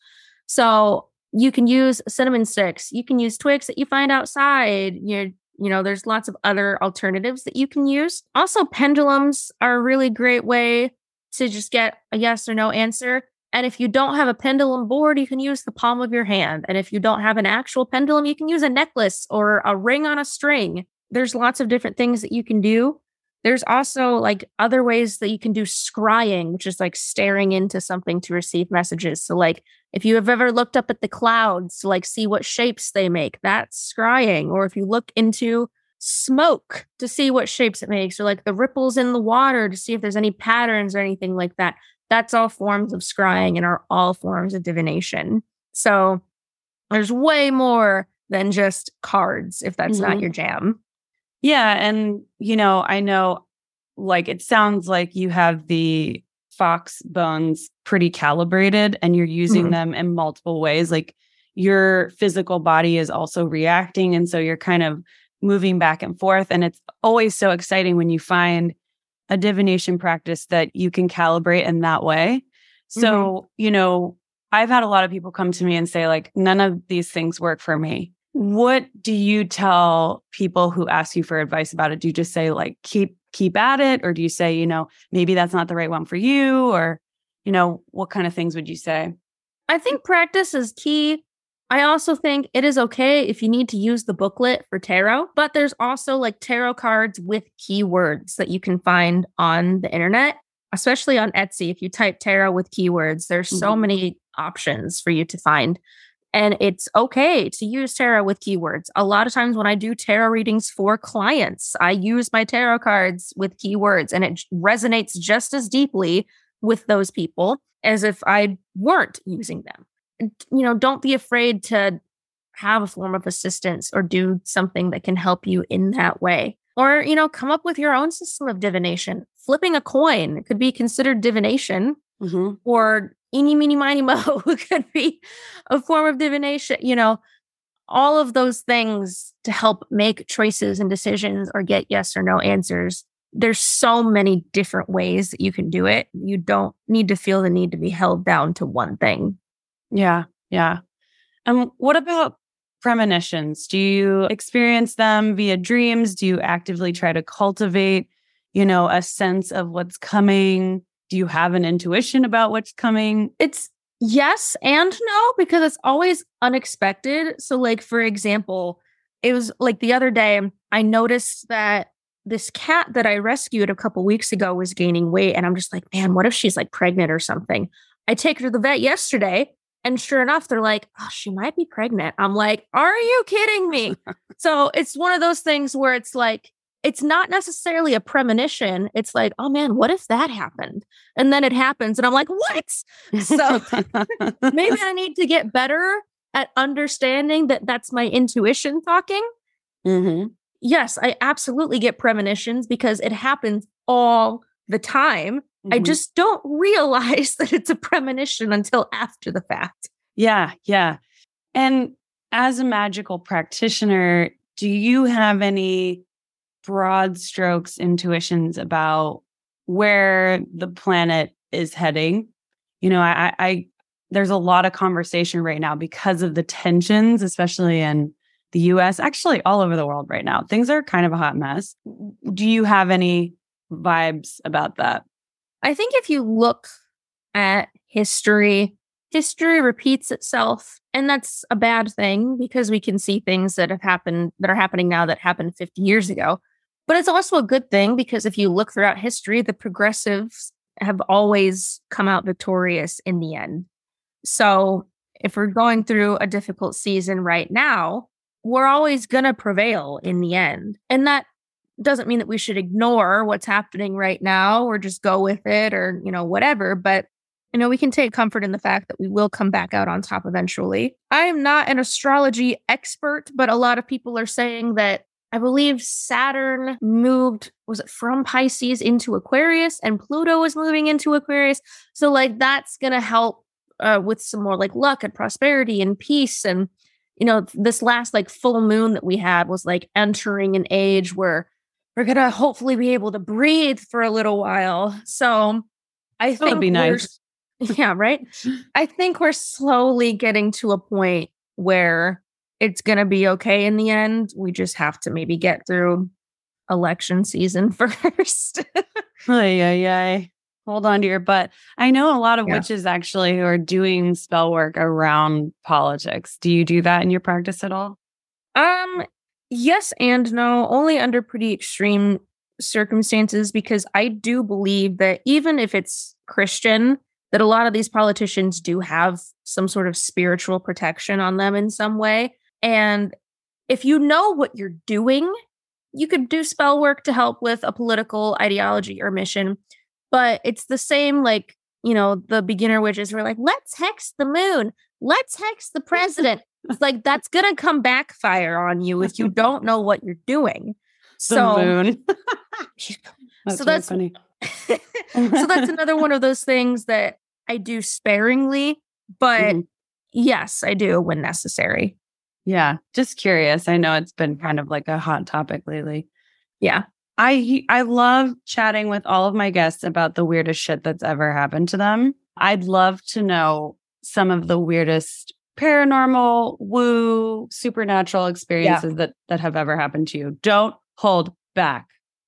So you can use cinnamon sticks. You can use twigs that you find outside. You you know, there's lots of other alternatives that you can use. Also, pendulums are a really great way to just get a yes or no answer. And if you don't have a pendulum board, you can use the palm of your hand. And if you don't have an actual pendulum, you can use a necklace or a ring on a string. There's lots of different things that you can do there's also like other ways that you can do scrying, which is like staring into something to receive messages. So, like if you have ever looked up at the clouds to like see what shapes they make, that's scrying. Or if you look into smoke to see what shapes it makes, or like the ripples in the water to see if there's any patterns or anything like that, that's all forms of scrying and are all forms of divination. So, there's way more than just cards if that's mm-hmm. not your jam. Yeah. And, you know, I know like it sounds like you have the fox bones pretty calibrated and you're using mm-hmm. them in multiple ways. Like your physical body is also reacting. And so you're kind of moving back and forth. And it's always so exciting when you find a divination practice that you can calibrate in that way. So, mm-hmm. you know, I've had a lot of people come to me and say, like, none of these things work for me. What do you tell people who ask you for advice about it? Do you just say like keep keep at it or do you say, you know, maybe that's not the right one for you or you know, what kind of things would you say? I think practice is key. I also think it is okay if you need to use the booklet for tarot, but there's also like tarot cards with keywords that you can find on the internet, especially on Etsy. If you type tarot with keywords, there's so mm-hmm. many options for you to find. And it's okay to use tarot with keywords. A lot of times when I do tarot readings for clients, I use my tarot cards with keywords and it resonates just as deeply with those people as if I weren't using them. You know, don't be afraid to have a form of assistance or do something that can help you in that way. Or, you know, come up with your own system of divination. Flipping a coin could be considered divination. Mm-hmm. Or eeny, meeny, miny, mo could be a form of divination, you know, all of those things to help make choices and decisions or get yes or no answers. There's so many different ways that you can do it. You don't need to feel the need to be held down to one thing. Yeah. Yeah. And um, what about premonitions? Do you experience them via dreams? Do you actively try to cultivate, you know, a sense of what's coming? Do you have an intuition about what's coming? It's yes and no because it's always unexpected. So like for example, it was like the other day I noticed that this cat that I rescued a couple weeks ago was gaining weight and I'm just like, man, what if she's like pregnant or something? I take her to the vet yesterday And sure enough, they're like, oh, she might be pregnant. I'm like, are you kidding me? so it's one of those things where it's like, it's not necessarily a premonition. It's like, oh man, what if that happened? And then it happens. And I'm like, what? So maybe I need to get better at understanding that that's my intuition talking. Mm-hmm. Yes, I absolutely get premonitions because it happens all the time. Mm-hmm. I just don't realize that it's a premonition until after the fact. Yeah, yeah. And as a magical practitioner, do you have any broad strokes intuitions about where the planet is heading? You know, I, I there's a lot of conversation right now because of the tensions, especially in the US, actually all over the world right now. Things are kind of a hot mess. Do you have any vibes about that? I think if you look at history, history repeats itself. And that's a bad thing because we can see things that have happened that are happening now that happened 50 years ago. But it's also a good thing because if you look throughout history, the progressives have always come out victorious in the end. So if we're going through a difficult season right now, we're always going to prevail in the end. And that doesn't mean that we should ignore what's happening right now or just go with it or, you know, whatever. But, you know, we can take comfort in the fact that we will come back out on top eventually. I am not an astrology expert, but a lot of people are saying that I believe Saturn moved, was it from Pisces into Aquarius and Pluto was moving into Aquarius. So, like, that's going to help uh, with some more like luck and prosperity and peace. And, you know, this last like full moon that we had was like entering an age where we're going to hopefully be able to breathe for a little while. So I think it'd be nice. Yeah, right. I think we're slowly getting to a point where it's going to be okay in the end. We just have to maybe get through election season first. Ay, ay, ay hold on to your butt. I know a lot of yeah. witches actually who are doing spell work around politics. Do you do that in your practice at all? Um, yes and no, only under pretty extreme circumstances because I do believe that even if it's Christian, that a lot of these politicians do have some sort of spiritual protection on them in some way. And if you know what you're doing, you could do spell work to help with a political ideology or mission but it's the same like you know the beginner witches were like let's hex the moon. Let's hex the president. It's like that's gonna come backfire on you if you don't know what you're doing. The so moon. That's so that's funny. so that's another one of those things that i do sparingly but mm-hmm. yes i do when necessary yeah just curious i know it's been kind of like a hot topic lately yeah I I love chatting with all of my guests about the weirdest shit that's ever happened to them. I'd love to know some of the weirdest paranormal, woo, supernatural experiences yeah. that that have ever happened to you. Don't hold back.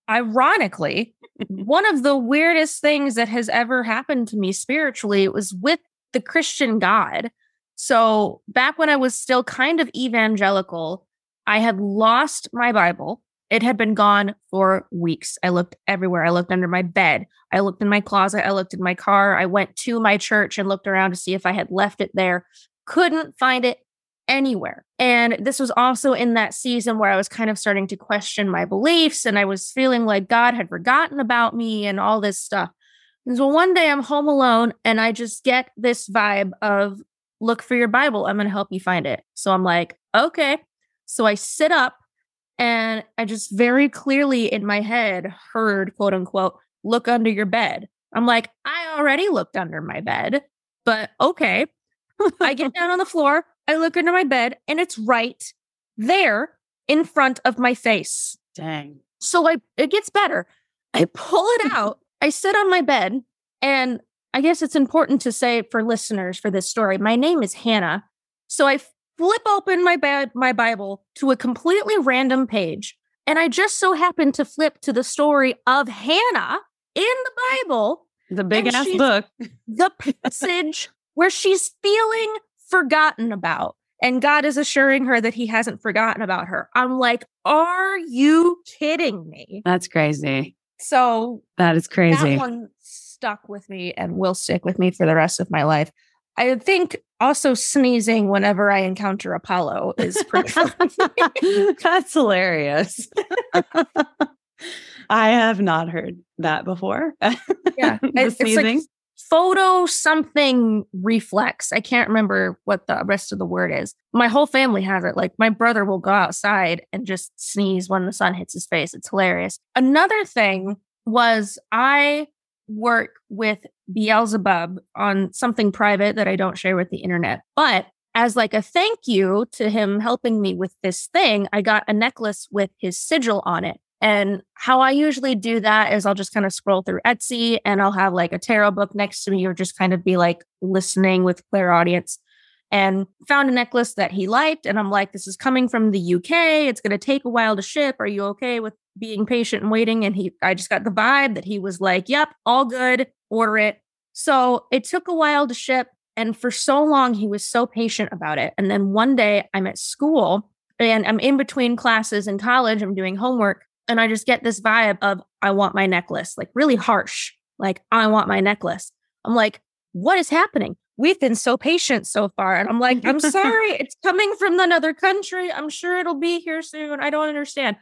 Ironically, one of the weirdest things that has ever happened to me spiritually was with the Christian God. So, back when I was still kind of evangelical, I had lost my Bible it had been gone for weeks. I looked everywhere. I looked under my bed. I looked in my closet. I looked in my car. I went to my church and looked around to see if I had left it there. Couldn't find it anywhere. And this was also in that season where I was kind of starting to question my beliefs and I was feeling like God had forgotten about me and all this stuff. And so one day I'm home alone and I just get this vibe of look for your Bible. I'm going to help you find it. So I'm like, okay. So I sit up and I just very clearly in my head heard, quote unquote, look under your bed. I'm like, I already looked under my bed, but okay. I get down on the floor, I look under my bed, and it's right there in front of my face. Dang. So I it gets better. I pull it out. I sit on my bed, and I guess it's important to say for listeners for this story, my name is Hannah. So I flip open my bad my Bible to a completely random page, and I just so happened to flip to the story of Hannah in the Bible. The big ass book. The passage where she's feeling forgotten about. And God is assuring her that he hasn't forgotten about her. I'm like, are you kidding me? That's crazy. So that is crazy. That one stuck with me and will stick with me for the rest of my life. I think also sneezing whenever I encounter Apollo is pretty funny. That's hilarious. I have not heard that before. Yeah, The it's, it's like photo something reflex. I can't remember what the rest of the word is. My whole family has it. Like my brother will go outside and just sneeze when the sun hits his face. It's hilarious. Another thing was I work with Beelzebub on something private that I don't share with the internet. But as like a thank you to him helping me with this thing, I got a necklace with his sigil on it. And how I usually do that is I'll just kind of scroll through Etsy and I'll have like a tarot book next to me or just kind of be like listening with clairaudience and found a necklace that he liked. And I'm like, this is coming from the UK. It's going to take a while to ship. Are you okay with being patient and waiting? And he, I just got the vibe that he was like, yep, all good, order it. So it took a while to ship. And for so long, he was so patient about it. And then one day I'm at school and I'm in between classes in college, I'm doing homework. And I just get this vibe of, I want my necklace, like really harsh, like, I want my necklace. I'm like, what is happening? We've been so patient so far. And I'm like, I'm sorry, it's coming from another country. I'm sure it'll be here soon. I don't understand.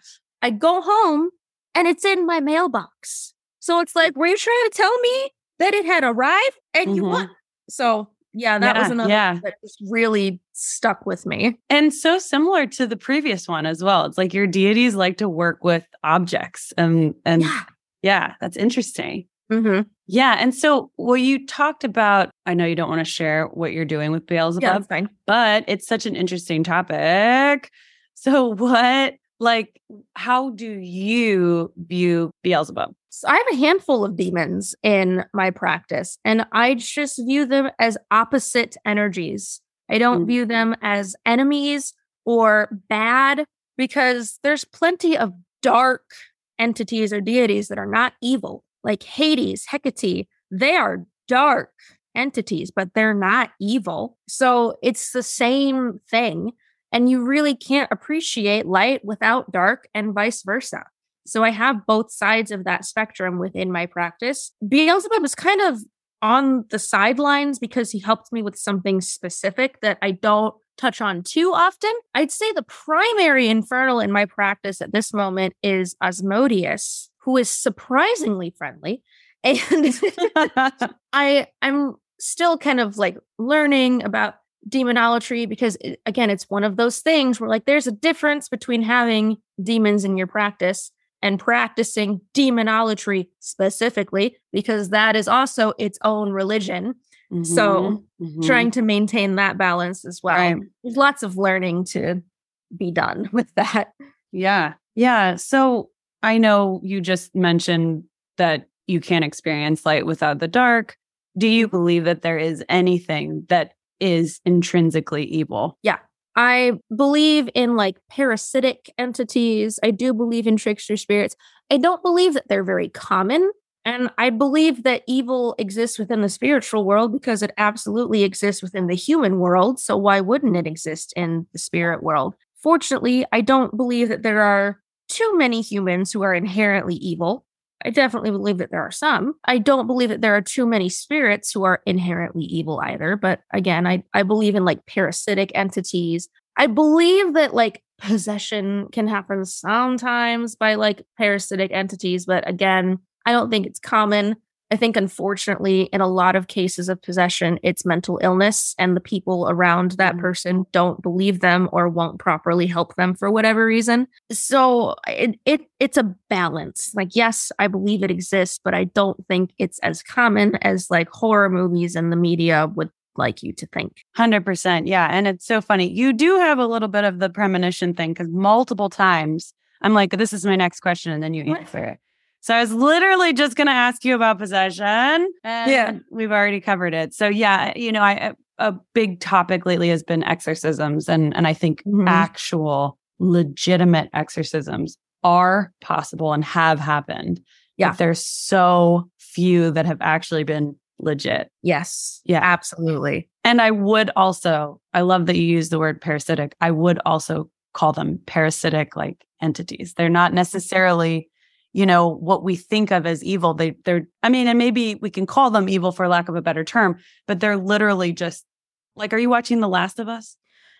I go home and it's in my mailbox. So it's like, were you trying to tell me that it had arrived and you Mhm. want? So yeah, that was Yeah, another yeah. that just really stuck with me. And so similar to the previous one as well. It's like your deities like to work with objects and and yeah, Yeah. that's interesting. hmm Yeah. And so well, you talked about, I know you don't want to share what you're doing with Yeah, Beelzebub, fine. but it's such an interesting topic. So what like how do you view Beelzebub? So I have a handful of demons in my practice, and I just view them as opposite energies. I don't Mm. view them as enemies or bad because there's plenty of dark entities or deities that are not evil, like Hades, Hecate. They are dark entities, but they're not evil. So it's the same thing. And you really can't appreciate light without dark and vice versa. So I have both sides of that spectrum within my practice. Beelzebub is kind of on the sidelines because he helped me with something specific that I don't touch on too often. I'd say the primary infernal in my practice at this moment is Asmodeus, who is surprisingly friendly. And I I'm still kind of like learning about demonolatry because it- again it's one of those things where like there's a difference between having demons in your practice and practicing demonolatry specifically because that is also its own religion So, Mhm, mhm. trying to maintain that balance as well Right. there's lots of learning to be done with that Yeah. Yeah. So I know you just mentioned that you can't experience light without the dark. Do you believe that there is anything that is intrinsically evil? Yeah. I believe in like parasitic entities. I do believe in trickster spirits. I don't believe that they're very common. And I believe that evil exists within the spiritual world because it absolutely exists within the human world. So why wouldn't it exist in the spirit world? Fortunately, I don't believe that there are too many humans who are inherently evil. I definitely believe that there are some. I don't believe that there are too many spirits who are inherently evil either. But again, I, I believe in like parasitic entities. I believe that like possession can happen sometimes by like parasitic entities. But again, I don't think it's common. I think, unfortunately, in a lot of cases of possession, it's mental illness, and the people around that Mhm. person don't believe them or won't properly help them for whatever reason. So it, it it's a balance. Like, yes, I believe it exists, but I don't think it's as common as like horror movies and the media would like you to think. 100%. Yeah. And it's so funny. You do have a little bit of the premonition thing because multiple times I'm like, this is my next question. And then you answer it. So I was literally just going to ask you about possession. And Yeah. we've already covered it. So yeah, you know, I, a big topic lately has been exorcisms. And, and I think Mhm. actual legitimate exorcisms are possible and have happened. Yeah. But there's so few that have actually been legit. Yes. Yeah. Absolutely. And I would also, I love that you use the word parasitic. I would also call them parasitic like entities. They're not necessarily you know, what we think of as evil. They they're I mean, and maybe we can call them evil for lack of a better term, but they're literally just like are you watching The Last of Us?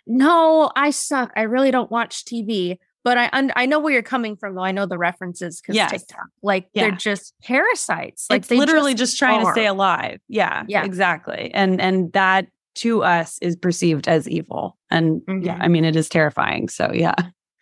No, I suck. I really don't watch TV, but I un- I know where you're coming from though. I know the references cuz Yes. TikTok. Like Yeah. they're just parasites. Like it's they literally just, trying to stay alive. Yeah, Yeah. exactly. And and that to us is perceived as evil. And yeah, Mhm. I mean it is terrifying. So yeah.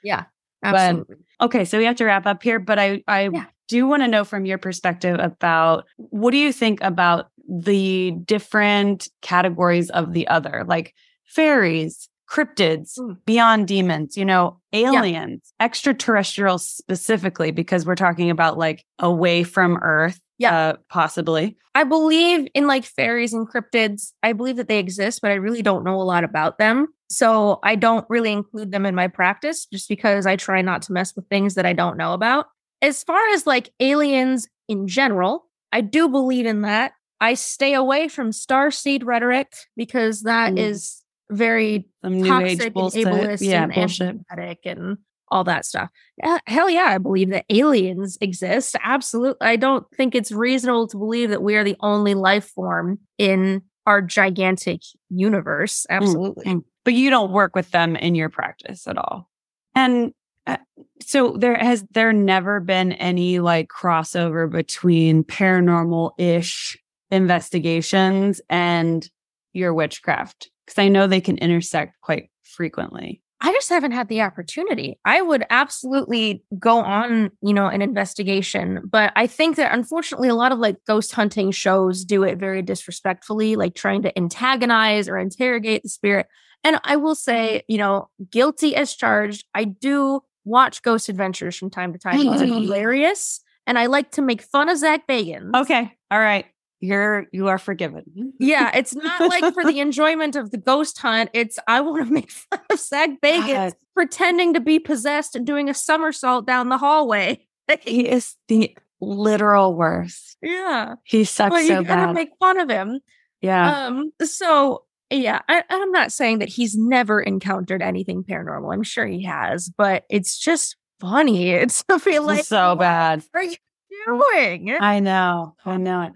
Yeah. But- Okay, so we have to wrap up here, but I I Yeah. do want to know from your perspective about what do you think about the different categories of the other, like fairies, cryptids, Mm. beyond demons, you know, aliens, extraterrestrials specifically because we're talking about like away from earth, Yeah. uh, possibly. I believe in like fairies and cryptids. I believe that they exist, but I really don't know a lot about them. So I don't really include them in my practice just because I try not to mess with things that I don't know about. As far as like aliens in general, I do believe in that. I stay away from starseed rhetoric because that Mm. is very Some new toxic age and ableist Yeah, and bullshit. anti-Semitic and all that stuff. Yeah, hell yeah, I believe that aliens exist. Absolutely. I don't think it's reasonable to believe that we are the only life form in our gigantic universe. Absolutely. Mm. But you don't work with them in your practice at all. And uh, so there has there never been any like crossover between paranormal ish investigations and your witchcraft because I know they can intersect quite frequently. I just haven't had the opportunity. I would absolutely go on, you know, an investigation, but I think that unfortunately a lot of like ghost hunting shows do it very disrespectfully, like trying to antagonize or interrogate the spirit. And I will say, you know, guilty as charged. I do watch Ghost Adventures from time to time. It's hilarious, and I like to make fun of Zak Bagans. Okay. All right. You're you are forgiven. Yeah, it's not like for the enjoyment of the ghost hunt. It's I want to make fun of Zak Bagans God. pretending to be possessed and doing a somersault down the hallway. He is the literal worst. yeah, He sucks but you so gotta bad. make fun of him. yeah. Um, so yeah, I, I'm not saying that he's never encountered anything paranormal. I'm sure he has, but it's just funny. It's I feel like so bad. are you doing? I know. I know it.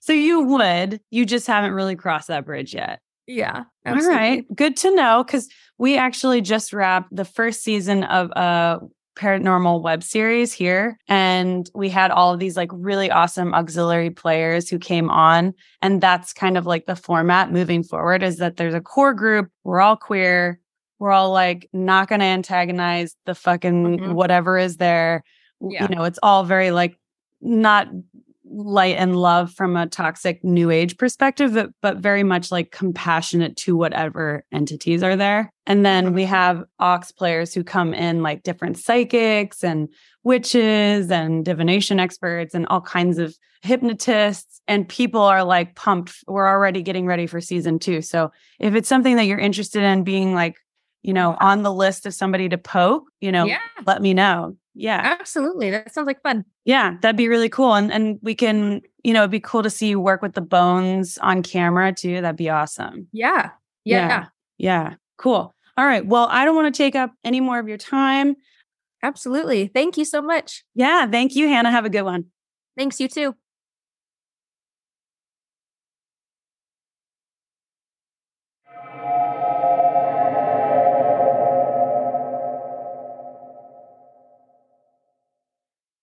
So you would, you just haven't really crossed that bridge yet. yeah, All absolutely. right. Good to know because we actually just wrapped the first season of a paranormal web series here. And we had all of these like really awesome auxiliary players who came on. And that's kind of like the format moving forward is that there's a core group. We're all queer. We're all like not going to antagonize the fucking Mhm. whatever is there. Yeah. You know, it's all very like not light and love from a toxic new age perspective, but, but very much like compassionate to whatever entities are there. And then we mm-hmm. have aux players who come in like different psychics and witches and divination experts and all kinds of hypnotists. And people are like pumped. We're already getting ready for season two. So if it's something that you're interested in being like, you know, on the list of somebody to poke, you know, Yeah, let me know. Yeah. absolutely. That sounds like fun. Yeah, that'd be really cool. And and we can, mm-hmm. you know, it'd be cool to see you work with the bones on camera too. That'd be awesome. Yeah, yeah, Yeah. Yeah. Cool. All right. Well, I don't want to take up any more of your time. absolutely. Thank you so much. Yeah. Thank you, Hannah. Have a good one. Thanks, you too.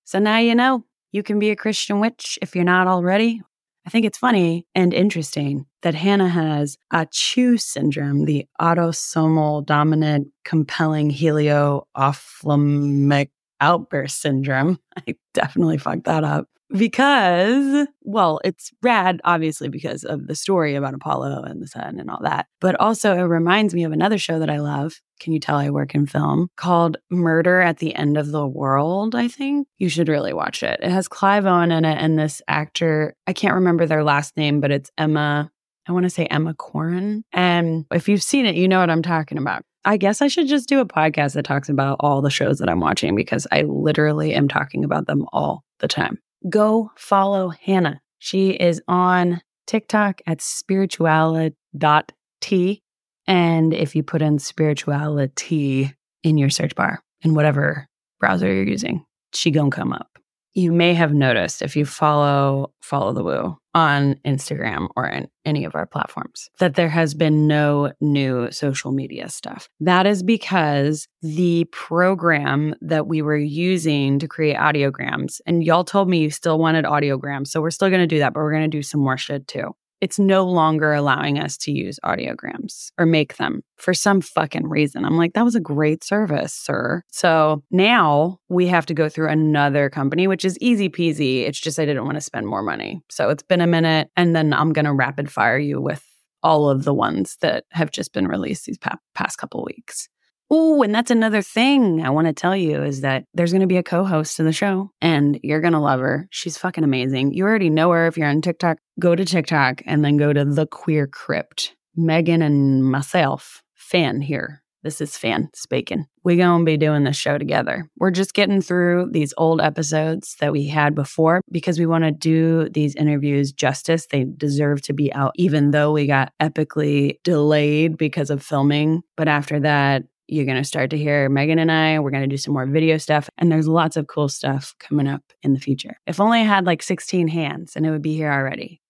So now you know you can be a Christian witch if you're not already. I think it's funny and interesting that Hannah has ACHOO syndrome, the autosomal dominant compelling helioophthalmic outburst syndrome. I definitely fucked that up because, well, it's rad, obviously, because of the story about Apollo and the sun and all that. But also, it reminds me of another show that I love. Can you tell I work in film called Murder at the End of the World? I think you should really watch it. It has Clive Owen in it and this actor. I can't remember their last name, but it's Emma. I want to say Emma Corrin. And if you've seen it, you know what I'm talking about. I guess I should just do a podcast that talks about all the shows that I'm watching because I literally am talking about them all the time. Go follow Hannah. She is on TikTok at spirituali.tea. And if you put in SpiritualiTEA in your search bar in whatever browser you're using, she gonna come up. You may have noticed if you follow Follow the Woo on Instagram or in any of our platforms that there has been no new social media stuff. That is because the program that we were using to create audiograms, and y'all told me you still wanted audiograms. So we're still going to do that, but we're going to do some more shit too it's no longer allowing us to use audiograms or make them for some fucking reason. I'm like, that was a great service, sir. So now we have to go through another company, which is easy peasy. It's just I didn't want to spend more money. So it's been a minute, and then I'm going to rapid fire you with all of the ones that have just been released these past couple weeks. Oh, and that's another thing I want to tell you is that there's going to be a co host to the show and you're going to love her. She's fucking amazing. You already know her if you're on TikTok. Go to TikTok and then go to The Queer Crypt. Megan and myself, fan here. This is fan speaking. We're going to be doing this show together. We're just getting through these old episodes that we had before because we want to do these interviews justice. They deserve to be out, even though we got epically delayed because of filming. But after that, you're going to start to hear Megan and I. We're going to do some more video stuff. And there's lots of cool stuff coming up in the future. If only I had like 16 hands and it would be here already.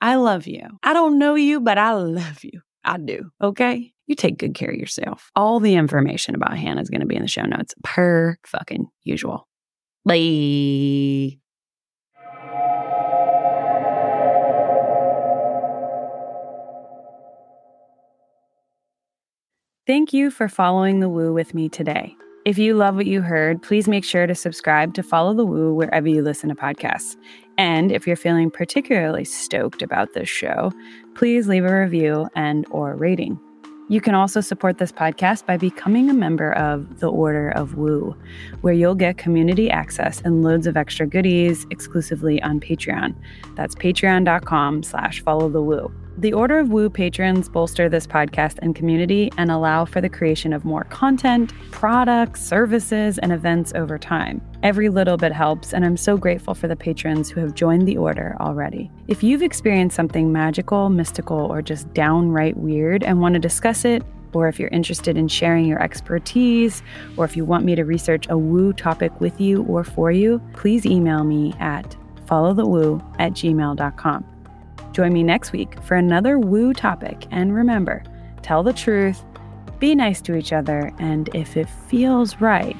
I love you. I don't know you, but I love you. I do. Okay. You take good care of yourself. All the information about Hannah is going to be in the show notes per fucking usual. Bye. Thank you for following the woo with me today. If you love what you heard, please make sure to subscribe to Follow the Woo wherever you listen to podcasts. And if you're feeling particularly stoked about this show, please leave a review and or rating. You can also support this podcast by becoming a member of the Order of Woo, where you'll get community access and loads of extra goodies exclusively on Patreon. That's patreon.com slash follow the woo. The Order of Woo patrons bolster this podcast and community and allow for the creation of more content, products, services, and events over time. Every little bit helps, and I'm so grateful for the patrons who have joined the Order already. If you've experienced something magical, mystical, or just downright weird and want to discuss it, or if you're interested in sharing your expertise, or if you want me to research a woo topic with you or for you, please email me at followthewoo at gmail.com. Join me next week for another woo topic. And remember, tell the truth, be nice to each other, and if it feels right,